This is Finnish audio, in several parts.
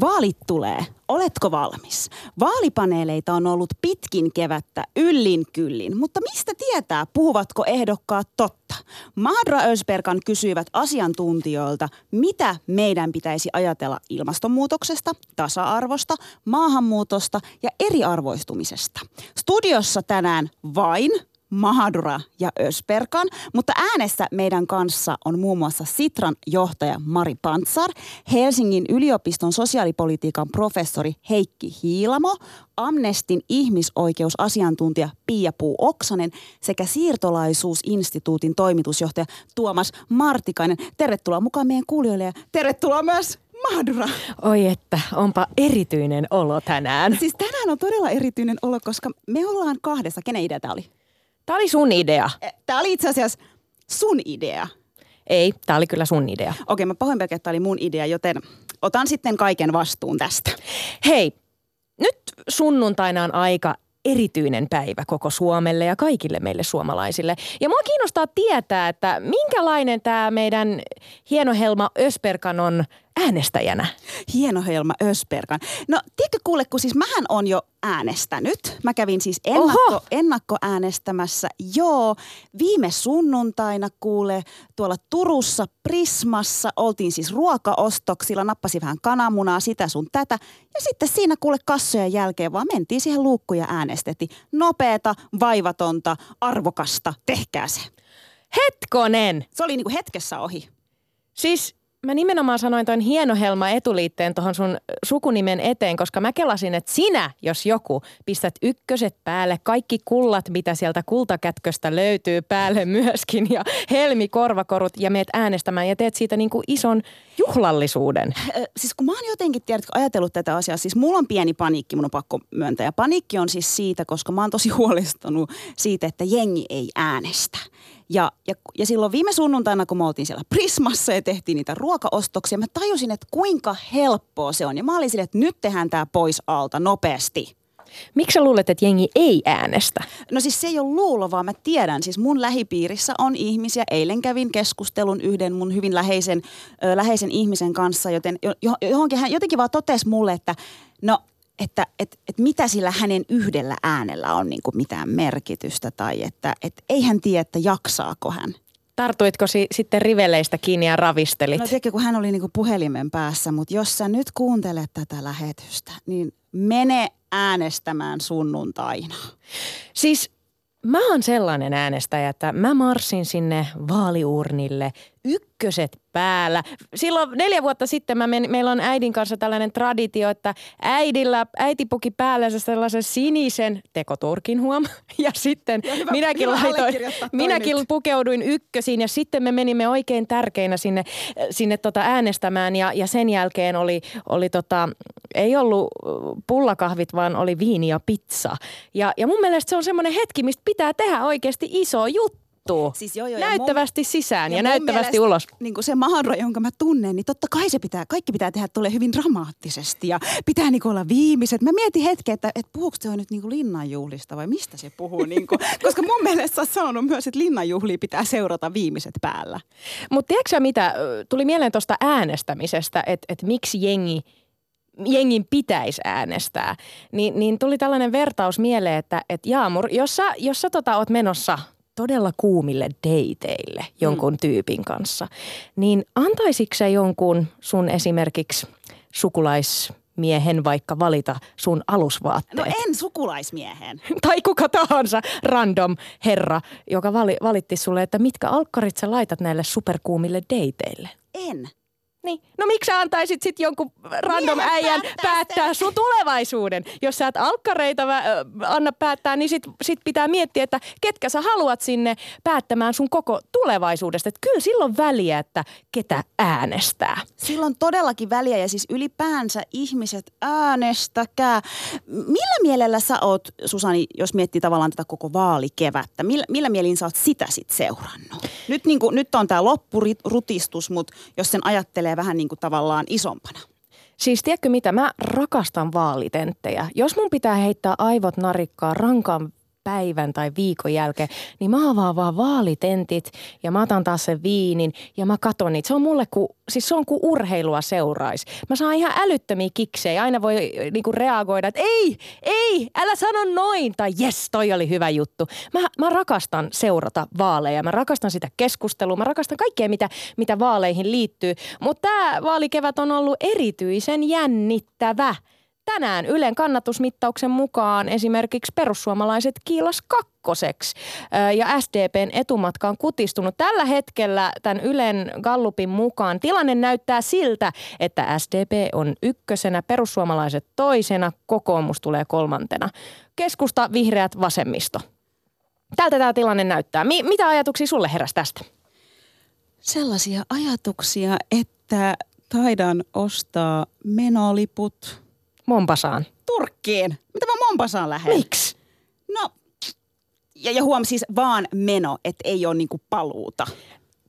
Vaalit tulee. Oletko valmis? Vaalipaneeleita on ollut pitkin kevättä yllin kyllin, mutta mistä tietää, puhuvatko ehdokkaat totta? Mahadra Ösperkan kysyivät asiantuntijoilta, mitä meidän pitäisi ajatella ilmastonmuutoksesta, tasa-arvosta, maahanmuutosta ja eriarvoistumisesta. Studiossa tänään vain Mahadura ja Ösperkan, mutta äänessä meidän kanssa on muun muassa Sitran johtaja Mari Pantsar, Helsingin yliopiston sosiaalipolitiikan professori Heikki Hiilamo, Amnestin ihmisoikeusasiantuntija Pia Puu Oksanen sekä siirtolaisuusinstituutin toimitusjohtaja Tuomas Martikainen. Tervetuloa mukaan meidän kuulijoille ja tervetuloa myös Mahadura. Oi että, onpa erityinen olo tänään. Siis tänään on todella erityinen olo, koska me ollaan kahdessa. Kenen idea tämä oli? Tämä oli sun idea. Tämä oli itse asiassa sun idea. Ei, tämä oli kyllä sun idea. Okei, mä pahoin pelkään, että tämä oli mun idea, joten otan sitten kaiken vastuun tästä. Hei, nyt sunnuntaina on aika erityinen päivä koko Suomelle ja kaikille meille suomalaisille. Ja mua kiinnostaa tietää, että minkälainen tämä meidän hieno Helma Ösperkan on äänestäjänä. Hieno Helma Ösperkan. No tiedätkö kuule, kun siis mähän on jo äänestänyt. Mä kävin siis ennakko, ennakkoäänestämässä. Joo, viime sunnuntaina kuule tuolla Turussa Prismassa oltiin siis ruokaostoksilla. Nappasi vähän kananmunaa, sitä sun tätä. Ja sitten siinä kuule kassojen jälkeen vaan mentiin siihen luukkuun ja äänestettiin. Nopeeta, vaivatonta, arvokasta. Tehkää se. Hetkonen! Se oli niinku hetkessä ohi. Siis mä nimenomaan sanoin tuon hienohelma etuliitteen tuohon sun sukunimen eteen, koska mä kelasin, että sinä, jos joku, pistät ykköset päälle, kaikki kullat, mitä sieltä kultakätköstä löytyy päälle myöskin ja helmikorvakorut ja meet äänestämään ja teet siitä niin kuin ison juhlallisuuden. Ö, siis kun mä oon jotenkin tiedätkö, ajatellut tätä asiaa, siis mulla on pieni paniikki, mun on pakko myöntää. Ja paniikki on siis siitä, koska mä oon tosi huolestunut siitä, että jengi ei äänestä. Ja, ja, ja silloin viime sunnuntaina, kun me oltiin siellä Prismassa ja tehtiin niitä ruokaostoksia, mä tajusin, että kuinka helppoa se on. Ja mä olin silleen, että nyt tehdään tämä pois alta nopeasti. Miksi sä luulet, että jengi ei äänestä? No siis se ei ole luulo, vaan mä tiedän. Siis mun lähipiirissä on ihmisiä. Eilen kävin keskustelun yhden mun hyvin läheisen, ö, läheisen ihmisen kanssa, joten jo, johonkin hän jotenkin vaan totesi mulle, että no että et, et mitä sillä hänen yhdellä äänellä on niin kuin mitään merkitystä tai että et ei hän tiedä, että jaksaako hän. Tartuitko si- sitten riveleistä kiinni ja ravistelit? No tiedätkö, kun hän oli niin kuin puhelimen päässä, mutta jos sä nyt kuuntelet tätä lähetystä, niin mene äänestämään sunnuntaina. Siis mä oon sellainen äänestäjä, että mä marssin sinne vaaliurnille ykköset päällä. Silloin neljä vuotta sitten mä men, meillä on äidin kanssa tällainen traditio, että äidillä, äiti puki päällensä sellaisen sinisen tekoturkin huom. Ja sitten Ja hyvä- minäkin hyvä laitoin, minäkin nyt. pukeuduin ykkösiin ja sitten me menimme oikein tärkeinä sinne, sinne tota äänestämään ja, ja sen jälkeen oli, oli tota, ei ollut pullakahvit, vaan oli viini ja pizza. Ja, ja mun mielestä se on semmoinen hetki, mistä pitää tehdä oikeasti iso juttu. Siis joo, joo, ja näyttävästi sisään ja, mun näyttävästi mielestä ulos. Niin kuin se Mahadra, jonka mä tunnen, niin totta kai se pitää, kaikki pitää tehdä tulee hyvin dramaattisesti ja pitää niin kuin olla viimeiset. Mä mietin hetken, että, että puhuuko se nyt niin kuin linnanjuhlista vai mistä se puhuu. Niin kuin, koska mun mielestä sä oot sanonut myös, että linnanjuhlia pitää seurata viimeiset päällä. Mutta tiedätkö mitä, tuli mieleen tuosta äänestämisestä, että et miksi jengi jengin pitäisi äänestää, niin, niin tuli tällainen vertaus mieleen, että et Jaamur, jos sä, jos sä tota, oot menossa todella kuumille deiteille jonkun mm. tyypin kanssa, niin antaisitko sä jonkun sun esimerkiksi sukulaismiehen vaikka valita sun alusvaatteet? No en sukulaismiehen. tai kuka tahansa random herra, joka vali, valitti sulle, että mitkä alkkarit sä laitat näille superkuumille deiteille. En. Niin. No miksi sä antaisit sitten jonkun random Miehet äijän päättää päättää sun tulevaisuuden? Jos sä et alkkareita anna päättää, niin sit, sit pitää miettiä, että ketkä sä haluat sinne päättämään sun koko tulevaisuudesta. Et kyllä silloin väliä, että ketä äänestää. Silloin todellakin väliä ja siis ylipäänsä ihmiset äänestäkää. Millä mielellä sä oot, Susani, jos miettii tavallaan tätä koko vaalikevättä, millä, millä mielin sä oot sitä sit seurannut? Nyt, niin kuin, nyt on tämä loppurutistus, mutta jos sen ajattelee vähän niin kuin tavallaan isompana. Siis tiedätkö mitä, mä rakastan vaalitenttejä. Jos mun pitää heittää aivot narikkaa rankan päivän tai viikon jälkeen, niin mä avaan vaan vaalitentit ja mä otan taas sen viinin ja mä katon niitä. Se on mulle ku, siis se on kuin urheilua seuraisi. Mä saan ihan älyttömiä kiksejä. Aina voi niinku reagoida, että ei, ei, älä sano noin. Tai jes, toi oli hyvä juttu. Mä, mä rakastan seurata vaaleja. Mä rakastan sitä keskustelua. Mä rakastan kaikkea, mitä, mitä vaaleihin liittyy. Mutta tämä vaalikevät on ollut erityisen jännittävä. Tänään Ylen kannatusmittauksen mukaan esimerkiksi perussuomalaiset kiilas kakkoseksi ja SDPn etumatka on kutistunut. Tällä hetkellä tämän Ylen Gallupin mukaan tilanne näyttää siltä, että SDP on ykkösenä, perussuomalaiset toisena, kokoomus tulee kolmantena. Keskusta, vihreät, vasemmisto. Tältä tämä tilanne näyttää. Mi- mitä ajatuksia sulle heräsi tästä? Sellaisia ajatuksia, että taidan ostaa menoliput Mompasaan. Turkkiin. Mitä mä Mompasaan lähden? Miksi? No, ja, ja huom siis vaan meno, että ei ole niinku paluuta.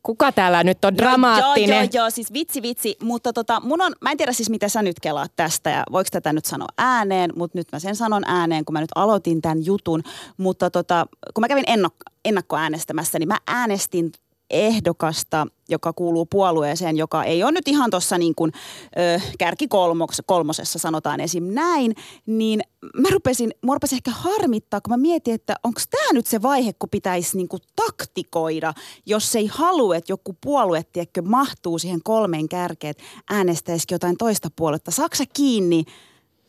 Kuka täällä nyt on dramaattinen? No, joo, joo, joo, siis vitsi, vitsi. Mutta tota, mun on, mä en tiedä siis mitä sä nyt kelaat tästä ja voiko tätä nyt sanoa ääneen, mutta nyt mä sen sanon ääneen, kun mä nyt aloitin tämän jutun. Mutta tota, kun mä kävin ennok- ennakkoäänestämässä, niin mä äänestin ehdokasta, joka kuuluu puolueeseen, joka ei ole nyt ihan tuossa niin kuin ö, kärki kolmoks, kolmosessa, sanotaan esim. näin, niin mä rupesin, mua rupesi ehkä harmittaa, kun mä mietin, että onko tämä nyt se vaihe, kun pitäisi niin kuin taktikoida, jos ei halua, että joku puolue, tiedätkö, mahtuu siihen kolmeen kärkeen, äänestäisikin jotain toista puoletta. Saksa kiinni,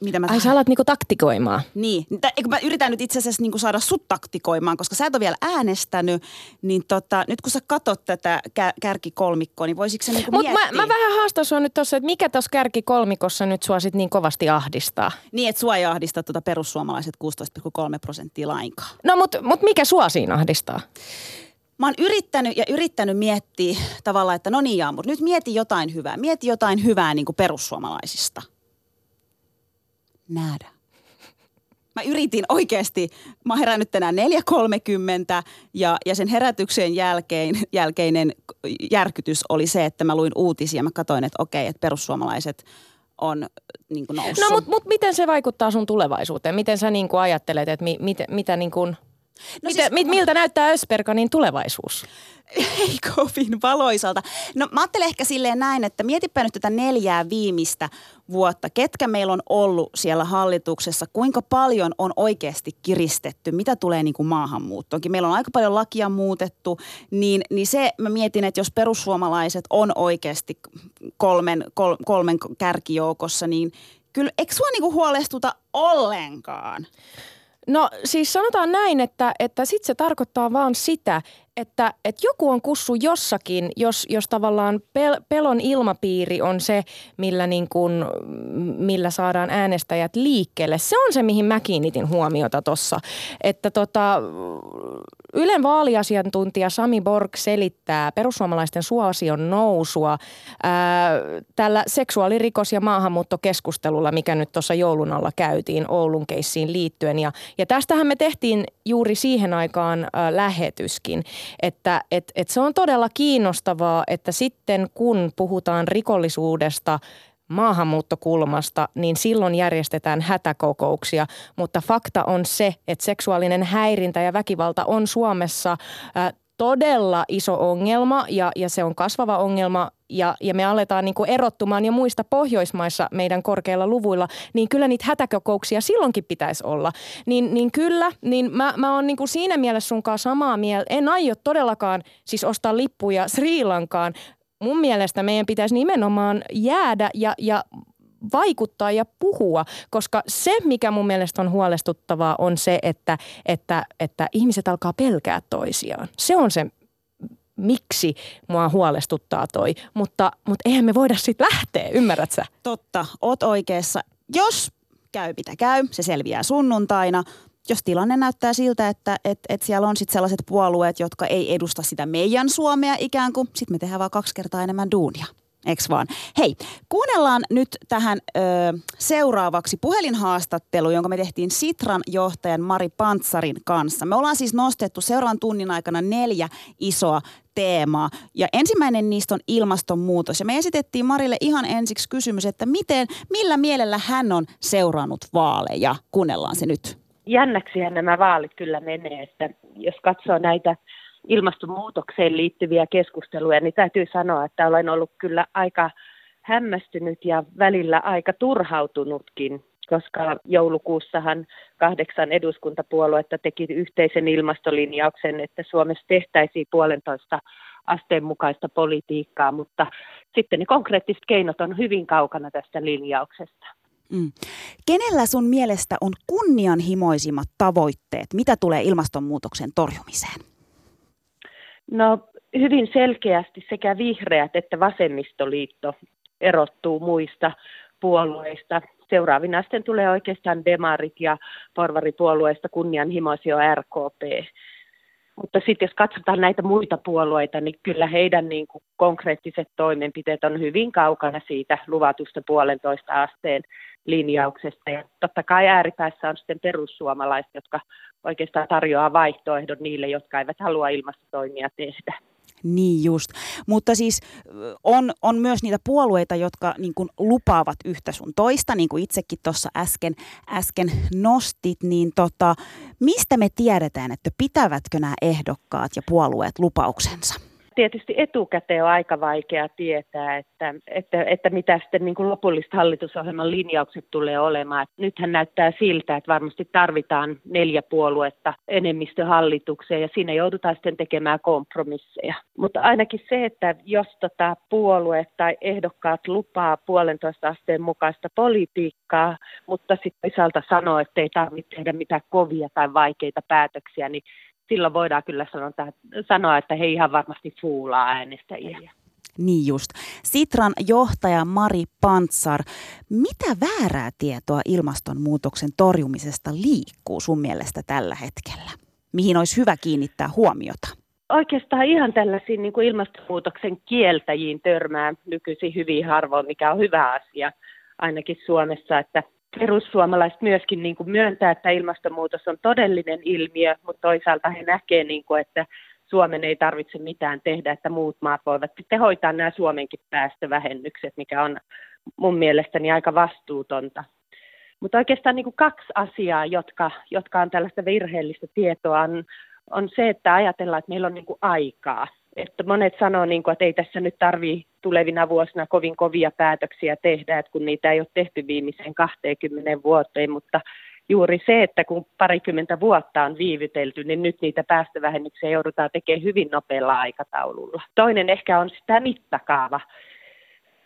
mitä mä Ai sä alat niinku taktikoimaan. niin, mä yritän nyt itse asiassa niin saada sut taktikoimaan, koska sä et ole vielä äänestänyt, niin tota, nyt kun sä katot tätä kä- kärkikolmikkoa, niin voisiko se niinku Mutta miettiä? mä, mä vähän haastan sua nyt tuossa, että mikä tuossa kärkikolmikossa nyt sua sit niin kovasti ahdistaa? Niin, että sua ei ahdista tuota perussuomalaiset 16,3 prosenttia lainkaan. No mutta mut mikä sua siinä ahdistaa? Mä oon yrittänyt ja yrittänyt miettiä tavallaan, että no niin Jaamur, nyt mieti jotain hyvää. Mieti jotain hyvää niin kuin perussuomalaisista. Näädä. Mä yritin oikeasti, mä oon herännyt tänään 4.30 ja, ja sen herätyksen jälkeen, jälkeinen järkytys oli se, että mä luin uutisia. Mä katsoin, että okei, että perussuomalaiset on niin kuin noussut. No mutta mut miten se vaikuttaa sun tulevaisuuteen? Miten sä niinku ajattelet, että mi, mit, mitä niinku, no miten, siis- mit, miltä näyttää Ösperkanin tulevaisuus? ei kovin valoisalta. No mä ajattelen ehkä silleen näin, että mietipä nyt tätä neljää viimeistä vuotta. Ketkä meillä on ollut siellä hallituksessa, kuinka paljon on oikeasti kiristetty, mitä tulee niin kuin maahanmuuttoonkin. Meillä on aika paljon lakia muutettu, niin, niin se mä mietin, että jos perussuomalaiset on oikeasti kolmen, kol, kolmen kärkijoukossa, niin kyllä eikö sua niin kuin huolestuta ollenkaan? No siis sanotaan näin, että, että sit se tarkoittaa vaan sitä, että, että joku on kussu jossakin, jos, jos tavallaan pel, pelon ilmapiiri on se, millä, niin kun, millä saadaan äänestäjät liikkeelle. Se on se, mihin mä kiinnitin huomiota tuossa. Että tota, Ylen vaaliasiantuntija Sami Borg selittää perussuomalaisten suosion nousua ää, tällä seksuaalirikos- ja maahanmuuttokeskustelulla, mikä nyt tuossa joulun alla käytiin Oulun keissiin liittyen. Ja, ja tästähän me tehtiin juuri siihen aikaan ää, lähetyskin, että et, et se on todella kiinnostavaa, että sitten kun puhutaan rikollisuudesta – maahanmuuttokulmasta, niin silloin järjestetään hätäkokouksia. Mutta fakta on se, että seksuaalinen häirintä ja väkivalta on Suomessa todella iso ongelma ja, ja se on kasvava ongelma ja, ja me aletaan niin kuin erottumaan jo muista Pohjoismaissa meidän korkeilla luvuilla, niin kyllä niitä hätäkokouksia silloinkin pitäisi olla. Niin, niin kyllä, niin mä, mä oon niin kuin siinä mielessä sunkaan samaa mieltä. En aio todellakaan siis ostaa lippuja Sri Lankaan. Mun mielestä meidän pitäisi nimenomaan jäädä ja, ja vaikuttaa ja puhua, koska se, mikä mun mielestä on huolestuttavaa, on se, että, että, että ihmiset alkaa pelkää toisiaan. Se on se, miksi mua huolestuttaa toi. Mutta, mutta eihän me voida sitten lähteä, ymmärrät sä? Totta, oot oikeassa. Jos käy mitä käy, se selviää sunnuntaina. Jos tilanne näyttää siltä, että et, et siellä on sitten sellaiset puolueet, jotka ei edusta sitä meidän Suomea ikään kuin, sitten me tehdään vaan kaksi kertaa enemmän duunia. Eks vaan? Hei, kuunnellaan nyt tähän ö, seuraavaksi puhelinhaastattelu, jonka me tehtiin Sitran johtajan Mari Pantsarin kanssa. Me ollaan siis nostettu seuraavan tunnin aikana neljä isoa teemaa. Ja ensimmäinen niistä on ilmastonmuutos. Ja me esitettiin Marille ihan ensiksi kysymys, että miten, millä mielellä hän on seurannut vaaleja. Kuunnellaan se nyt. Jännäksihän nämä vaalit kyllä menee, että jos katsoo näitä ilmastonmuutokseen liittyviä keskusteluja, niin täytyy sanoa, että olen ollut kyllä aika hämmästynyt ja välillä aika turhautunutkin, koska joulukuussahan kahdeksan eduskuntapuoluetta teki yhteisen ilmastolinjauksen, että Suomessa tehtäisiin puolentoista asteen mukaista politiikkaa, mutta sitten ne konkreettiset keinot on hyvin kaukana tästä linjauksesta. Mm. Kenellä sun mielestä on kunnianhimoisimmat tavoitteet, mitä tulee ilmastonmuutoksen torjumiseen? No hyvin selkeästi sekä vihreät että vasemmistoliitto erottuu muista puolueista. Seuraavina sitten tulee oikeastaan demarit ja porvaripuolueista kunnianhimoisia RKP. Mutta sitten jos katsotaan näitä muita puolueita, niin kyllä heidän niin kuin konkreettiset toimenpiteet on hyvin kaukana siitä luvatusta puolentoista asteen linjauksesta. Ja totta kai ääripäässä on sitten perussuomalaiset, jotka oikeastaan tarjoaa vaihtoehdon niille, jotka eivät halua ilmastotoimia tehdä. Niin just. Mutta siis on, on myös niitä puolueita, jotka niin kuin lupaavat yhtä sun toista, niin kuin itsekin tuossa äsken, äsken nostit. Niin tota, mistä me tiedetään, että pitävätkö nämä ehdokkaat ja puolueet lupauksensa? Tietysti etukäteen on aika vaikea tietää, että, että, että mitä sitten niin kuin lopullista hallitusohjelman linjaukset tulee olemaan. Nythän näyttää siltä, että varmasti tarvitaan neljä puoluetta enemmistöhallitukseen ja siinä joudutaan sitten tekemään kompromisseja. Mutta ainakin se, että jos tota puolue tai ehdokkaat lupaa puolentoista asteen mukaista politiikkaa, mutta sitten toisaalta sanoo, että ei tarvitse tehdä mitään kovia tai vaikeita päätöksiä, niin silloin voidaan kyllä sanoa, sanoa, että he ihan varmasti fuulaa äänestäjiä. Niin just. Sitran johtaja Mari Pantsar, mitä väärää tietoa ilmastonmuutoksen torjumisesta liikkuu sun mielestä tällä hetkellä? Mihin olisi hyvä kiinnittää huomiota? Oikeastaan ihan tällaisiin niin kuin ilmastonmuutoksen kieltäjiin törmää nykyisin hyvin harvoin, mikä on hyvä asia ainakin Suomessa, että perussuomalaiset myöskin niin kuin myöntää, että ilmastonmuutos on todellinen ilmiö, mutta toisaalta he näkevät, niin että Suomen ei tarvitse mitään tehdä, että muut maat voivat sitten hoitaa nämä Suomenkin päästövähennykset, mikä on mun mielestäni aika vastuutonta. Mutta oikeastaan niin kuin kaksi asiaa, jotka, jotka on tällaista virheellistä tietoa, on, on se, että ajatellaan, että meillä on niin kuin aikaa että monet sanoo, niin kuin, että ei tässä nyt tarvitse tulevina vuosina kovin kovia päätöksiä tehdä, että kun niitä ei ole tehty viimeiseen 20 vuoteen, mutta juuri se, että kun parikymmentä vuotta on viivytelty, niin nyt niitä päästövähennyksiä joudutaan tekemään hyvin nopealla aikataululla. Toinen ehkä on sitä mittakaava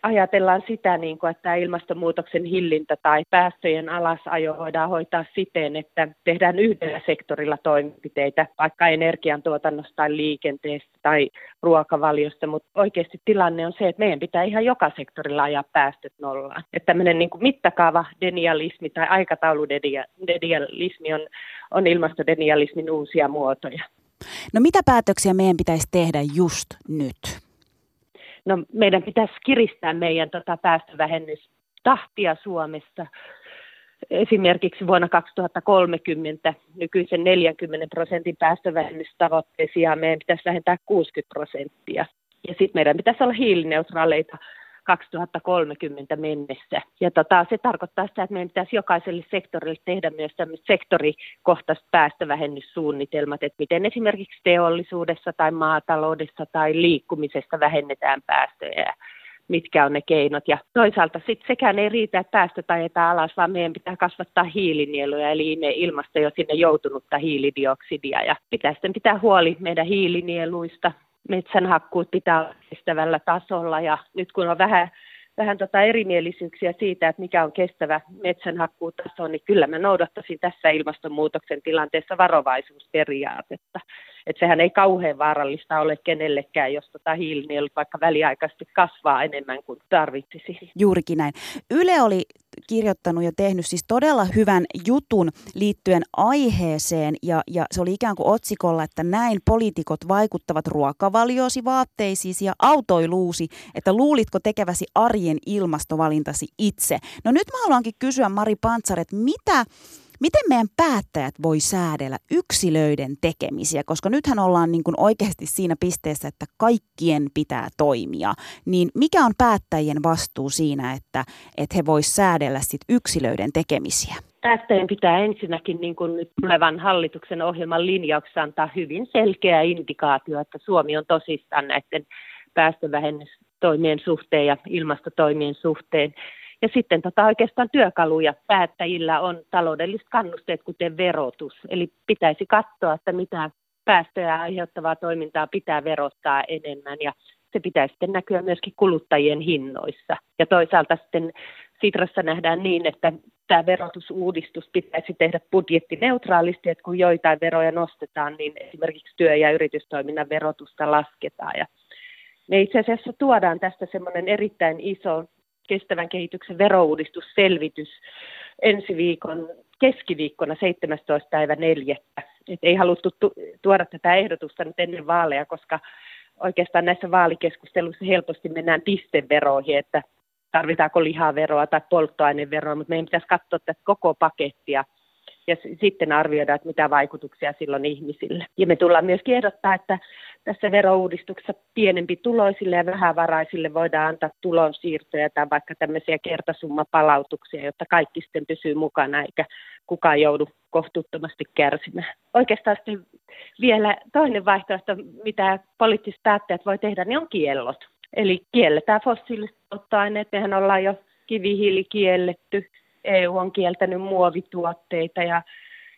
ajatellaan sitä, niin kuin, että ilmastonmuutoksen hillintä tai päästöjen alasajo voidaan hoitaa siten, että tehdään yhdellä sektorilla toimenpiteitä, vaikka energiantuotannosta tai liikenteestä tai ruokavaliosta, mutta oikeasti tilanne on se, että meidän pitää ihan joka sektorilla ajaa päästöt nollaan. Että tämmöinen niin kuin mittakaava denialismi tai aikatauludenialismi on, on ilmastodenialismin uusia muotoja. No mitä päätöksiä meidän pitäisi tehdä just nyt? No meidän pitäisi kiristää meidän tota päästövähennystahtia Suomessa. Esimerkiksi vuonna 2030 nykyisen 40 prosentin päästövälennystavoitteen sijaan meidän pitäisi vähentää 60 prosenttia. Ja sitten meidän pitäisi olla hiilineutraaleita 2030 mennessä. Ja tota, se tarkoittaa sitä, että meidän pitäisi jokaiselle sektorille tehdä myös sektorikohtaiset päästövähennyssuunnitelmat, että miten esimerkiksi teollisuudessa tai maataloudessa tai liikkumisesta vähennetään päästöjä mitkä on ne keinot. Ja toisaalta sitten sekään ei riitä, että päästöt ajetaan alas, vaan meidän pitää kasvattaa hiilinieluja, eli me ilmasta jo sinne joutunutta hiilidioksidia. Ja pitää sitten pitää huoli meidän hiilinieluista, metsänhakkuut pitää olla kestävällä tasolla ja nyt kun on vähän, vähän tota erimielisyyksiä siitä, että mikä on kestävä metsänhakkuutaso, niin kyllä mä noudattaisin tässä ilmastonmuutoksen tilanteessa varovaisuusperiaatetta. Että sehän ei kauhean vaarallista ole kenellekään, jos tota hiilinielut vaikka väliaikaisesti kasvaa enemmän kuin tarvitsisi. Juurikin näin. Yle oli kirjoittanut ja tehnyt siis todella hyvän jutun liittyen aiheeseen ja, ja se oli ikään kuin otsikolla, että näin poliitikot vaikuttavat ruokavaliosi, vaatteisiisi ja autoiluusi, että luulitko tekeväsi arjen ilmastovalintasi itse. No nyt mä haluankin kysyä Mari Pantsar, että mitä Miten meidän päättäjät voi säädellä yksilöiden tekemisiä, koska nythän ollaan niin kuin oikeasti siinä pisteessä, että kaikkien pitää toimia. Niin mikä on päättäjien vastuu siinä, että, että he voisivat säädellä sit yksilöiden tekemisiä? Päättäjien pitää ensinnäkin niin kuin nyt tulevan hallituksen ohjelman linjauksessa antaa hyvin selkeä indikaatio, että Suomi on tosissaan näiden päästövähennystoimien suhteen ja ilmastotoimien suhteen. Ja sitten tota oikeastaan työkaluja päättäjillä on taloudelliset kannusteet, kuten verotus. Eli pitäisi katsoa, että mitä päästöjä aiheuttavaa toimintaa pitää verottaa enemmän ja se pitää sitten näkyä myöskin kuluttajien hinnoissa. Ja toisaalta sitten Sitrassa nähdään niin, että tämä verotusuudistus pitäisi tehdä budjettineutraalisti, että kun joitain veroja nostetaan, niin esimerkiksi työ- ja yritystoiminnan verotusta lasketaan. Ja me itse asiassa tuodaan tästä semmoinen erittäin iso kestävän kehityksen verouudistusselvitys ensi viikon keskiviikkona 17. päivä 4. Et ei haluttu tuoda tätä ehdotusta nyt ennen vaaleja, koska oikeastaan näissä vaalikeskusteluissa helposti mennään pisteveroihin, että tarvitaanko lihaveroa tai polttoaineveroa, mutta meidän pitäisi katsoa tätä koko pakettia ja sitten arvioida, että mitä vaikutuksia silloin ihmisille. Ja me tullaan myöskin ehdottaa, että tässä verouudistuksessa pienempi tuloisille ja vähävaraisille voidaan antaa tulonsiirtoja tai vaikka tämmöisiä kertasummapalautuksia, jotta kaikki sitten pysyy mukana eikä kukaan joudu kohtuuttomasti kärsimään. Oikeastaan sitten vielä toinen vaihtoehto, mitä poliittiset päättäjät voi tehdä, niin on kiellot. Eli kielletään fossiiliset polttoaineet, mehän ollaan jo kivihiili kielletty, EU on kieltänyt muovituotteita ja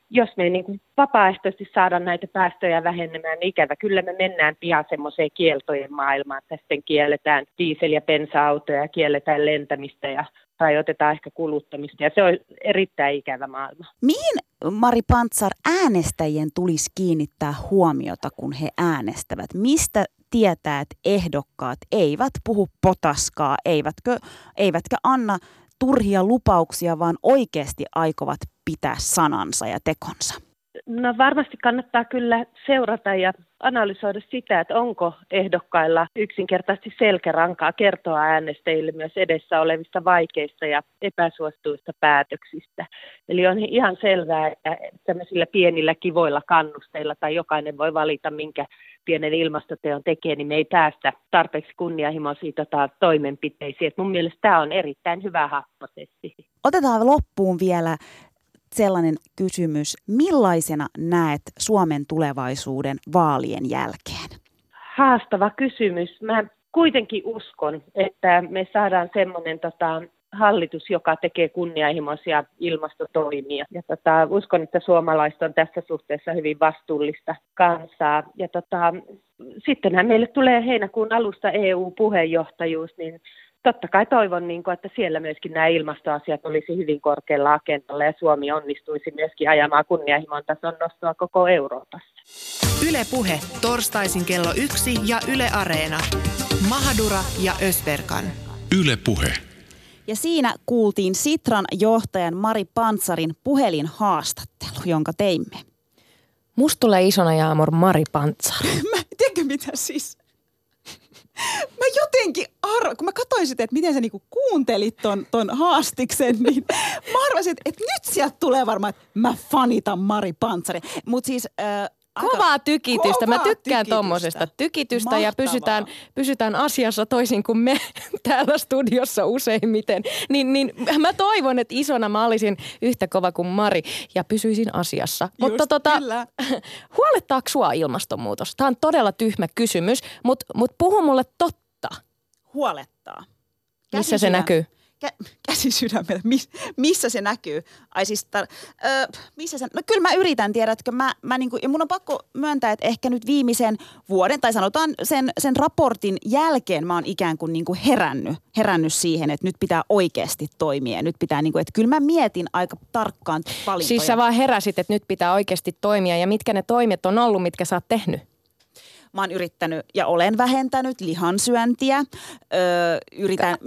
jos me ei niin kuin vapaaehtoisesti saada näitä päästöjä vähenemään, niin ikävä kyllä me mennään pian semmoiseen kieltojen maailmaan, että sitten kielletään diesel- ja bensa-autoja, kielletään lentämistä ja rajoitetaan ehkä kuluttamista ja se on erittäin ikävä maailma. Mihin, Mari Pantsar, äänestäjien tulisi kiinnittää huomiota, kun he äänestävät? Mistä tietää, että ehdokkaat eivät puhu potaskaa, eivätkö, eivätkä anna turhia lupauksia, vaan oikeasti aikovat pitää sanansa ja tekonsa? No varmasti kannattaa kyllä seurata ja analysoida sitä, että onko ehdokkailla yksinkertaisesti selkärankaa kertoa äänestäjille myös edessä olevista vaikeista ja epäsuosituista päätöksistä. Eli on ihan selvää, että tämmöisillä pienillä kivoilla kannusteilla tai jokainen voi valita, minkä pienen ilmastoteon tekee, niin me ei päästä tarpeeksi kunnianhimoisiin tota, toimenpiteisiin. Et mun mielestä tämä on erittäin hyvä happosesti. Otetaan loppuun vielä sellainen kysymys. Millaisena näet Suomen tulevaisuuden vaalien jälkeen? Haastava kysymys. Mä kuitenkin uskon, että me saadaan semmoinen tota, hallitus, joka tekee kunnianhimoisia ilmastotoimia. Ja tota, uskon, että suomalaiset on tässä suhteessa hyvin vastuullista kansaa. Ja tota, sittenhän meille tulee heinäkuun alusta EU-puheenjohtajuus, niin totta kai toivon, niin kuin, että siellä myöskin nämä ilmastoasiat olisi hyvin korkealla agendalla ja Suomi onnistuisi myöskin ajamaan kunnianhimon tason nostoa koko Euroopassa. Ylepuhe torstaisin kello yksi ja Yle Areena. Mahadura ja Ösberkan. Ylepuhe. Ja siinä kuultiin Sitran johtajan Mari Pantsarin puhelinhaastattelu, jonka teimme. Musta tulee isona jaamor Mari Pantsar. Mä, tiedätkö mitä siis? Mä jotenkin, ar- kun mä katsoin sitä, että miten sä niinku kuuntelit ton, ton haastiksen, niin mä arvasin, että nyt sieltä tulee varmaan, että mä fanitan Mari Pantsari. Mutta siis äh, Kovaa tykitystä. Mä tykkään tuommoisesta tykitystä Mahtavaa. ja pysytään, pysytään asiassa toisin kuin me täällä studiossa useimmiten. Niin, niin mä toivon, että isona mä olisin yhtä kova kuin Mari ja pysyisin asiassa. Just, mutta tota, kyllä. huolettaako sua ilmastonmuutos? Tämä on todella tyhmä kysymys, mutta mut puhu mulle totta. Huolettaa. Missä se näkyy? Kä- käsi sydämellä, Mis, missä se näkyy? Ai siis, tar- ö, missä se, no kyllä mä yritän, tiedätkö, mä, mä niinku, ja mun on pakko myöntää, että ehkä nyt viimeisen vuoden, tai sanotaan sen, sen raportin jälkeen mä oon ikään kuin niinku herännyt, herännyt siihen, että nyt pitää oikeasti toimia, nyt pitää niinku, että kyllä mä mietin aika tarkkaan valintoja. Siis sä vaan heräsit, että nyt pitää oikeasti toimia ja mitkä ne toimet on ollut, mitkä sä oot tehnyt? Mä oon yrittänyt ja olen vähentänyt lihansyöntiä. Öö, yritän...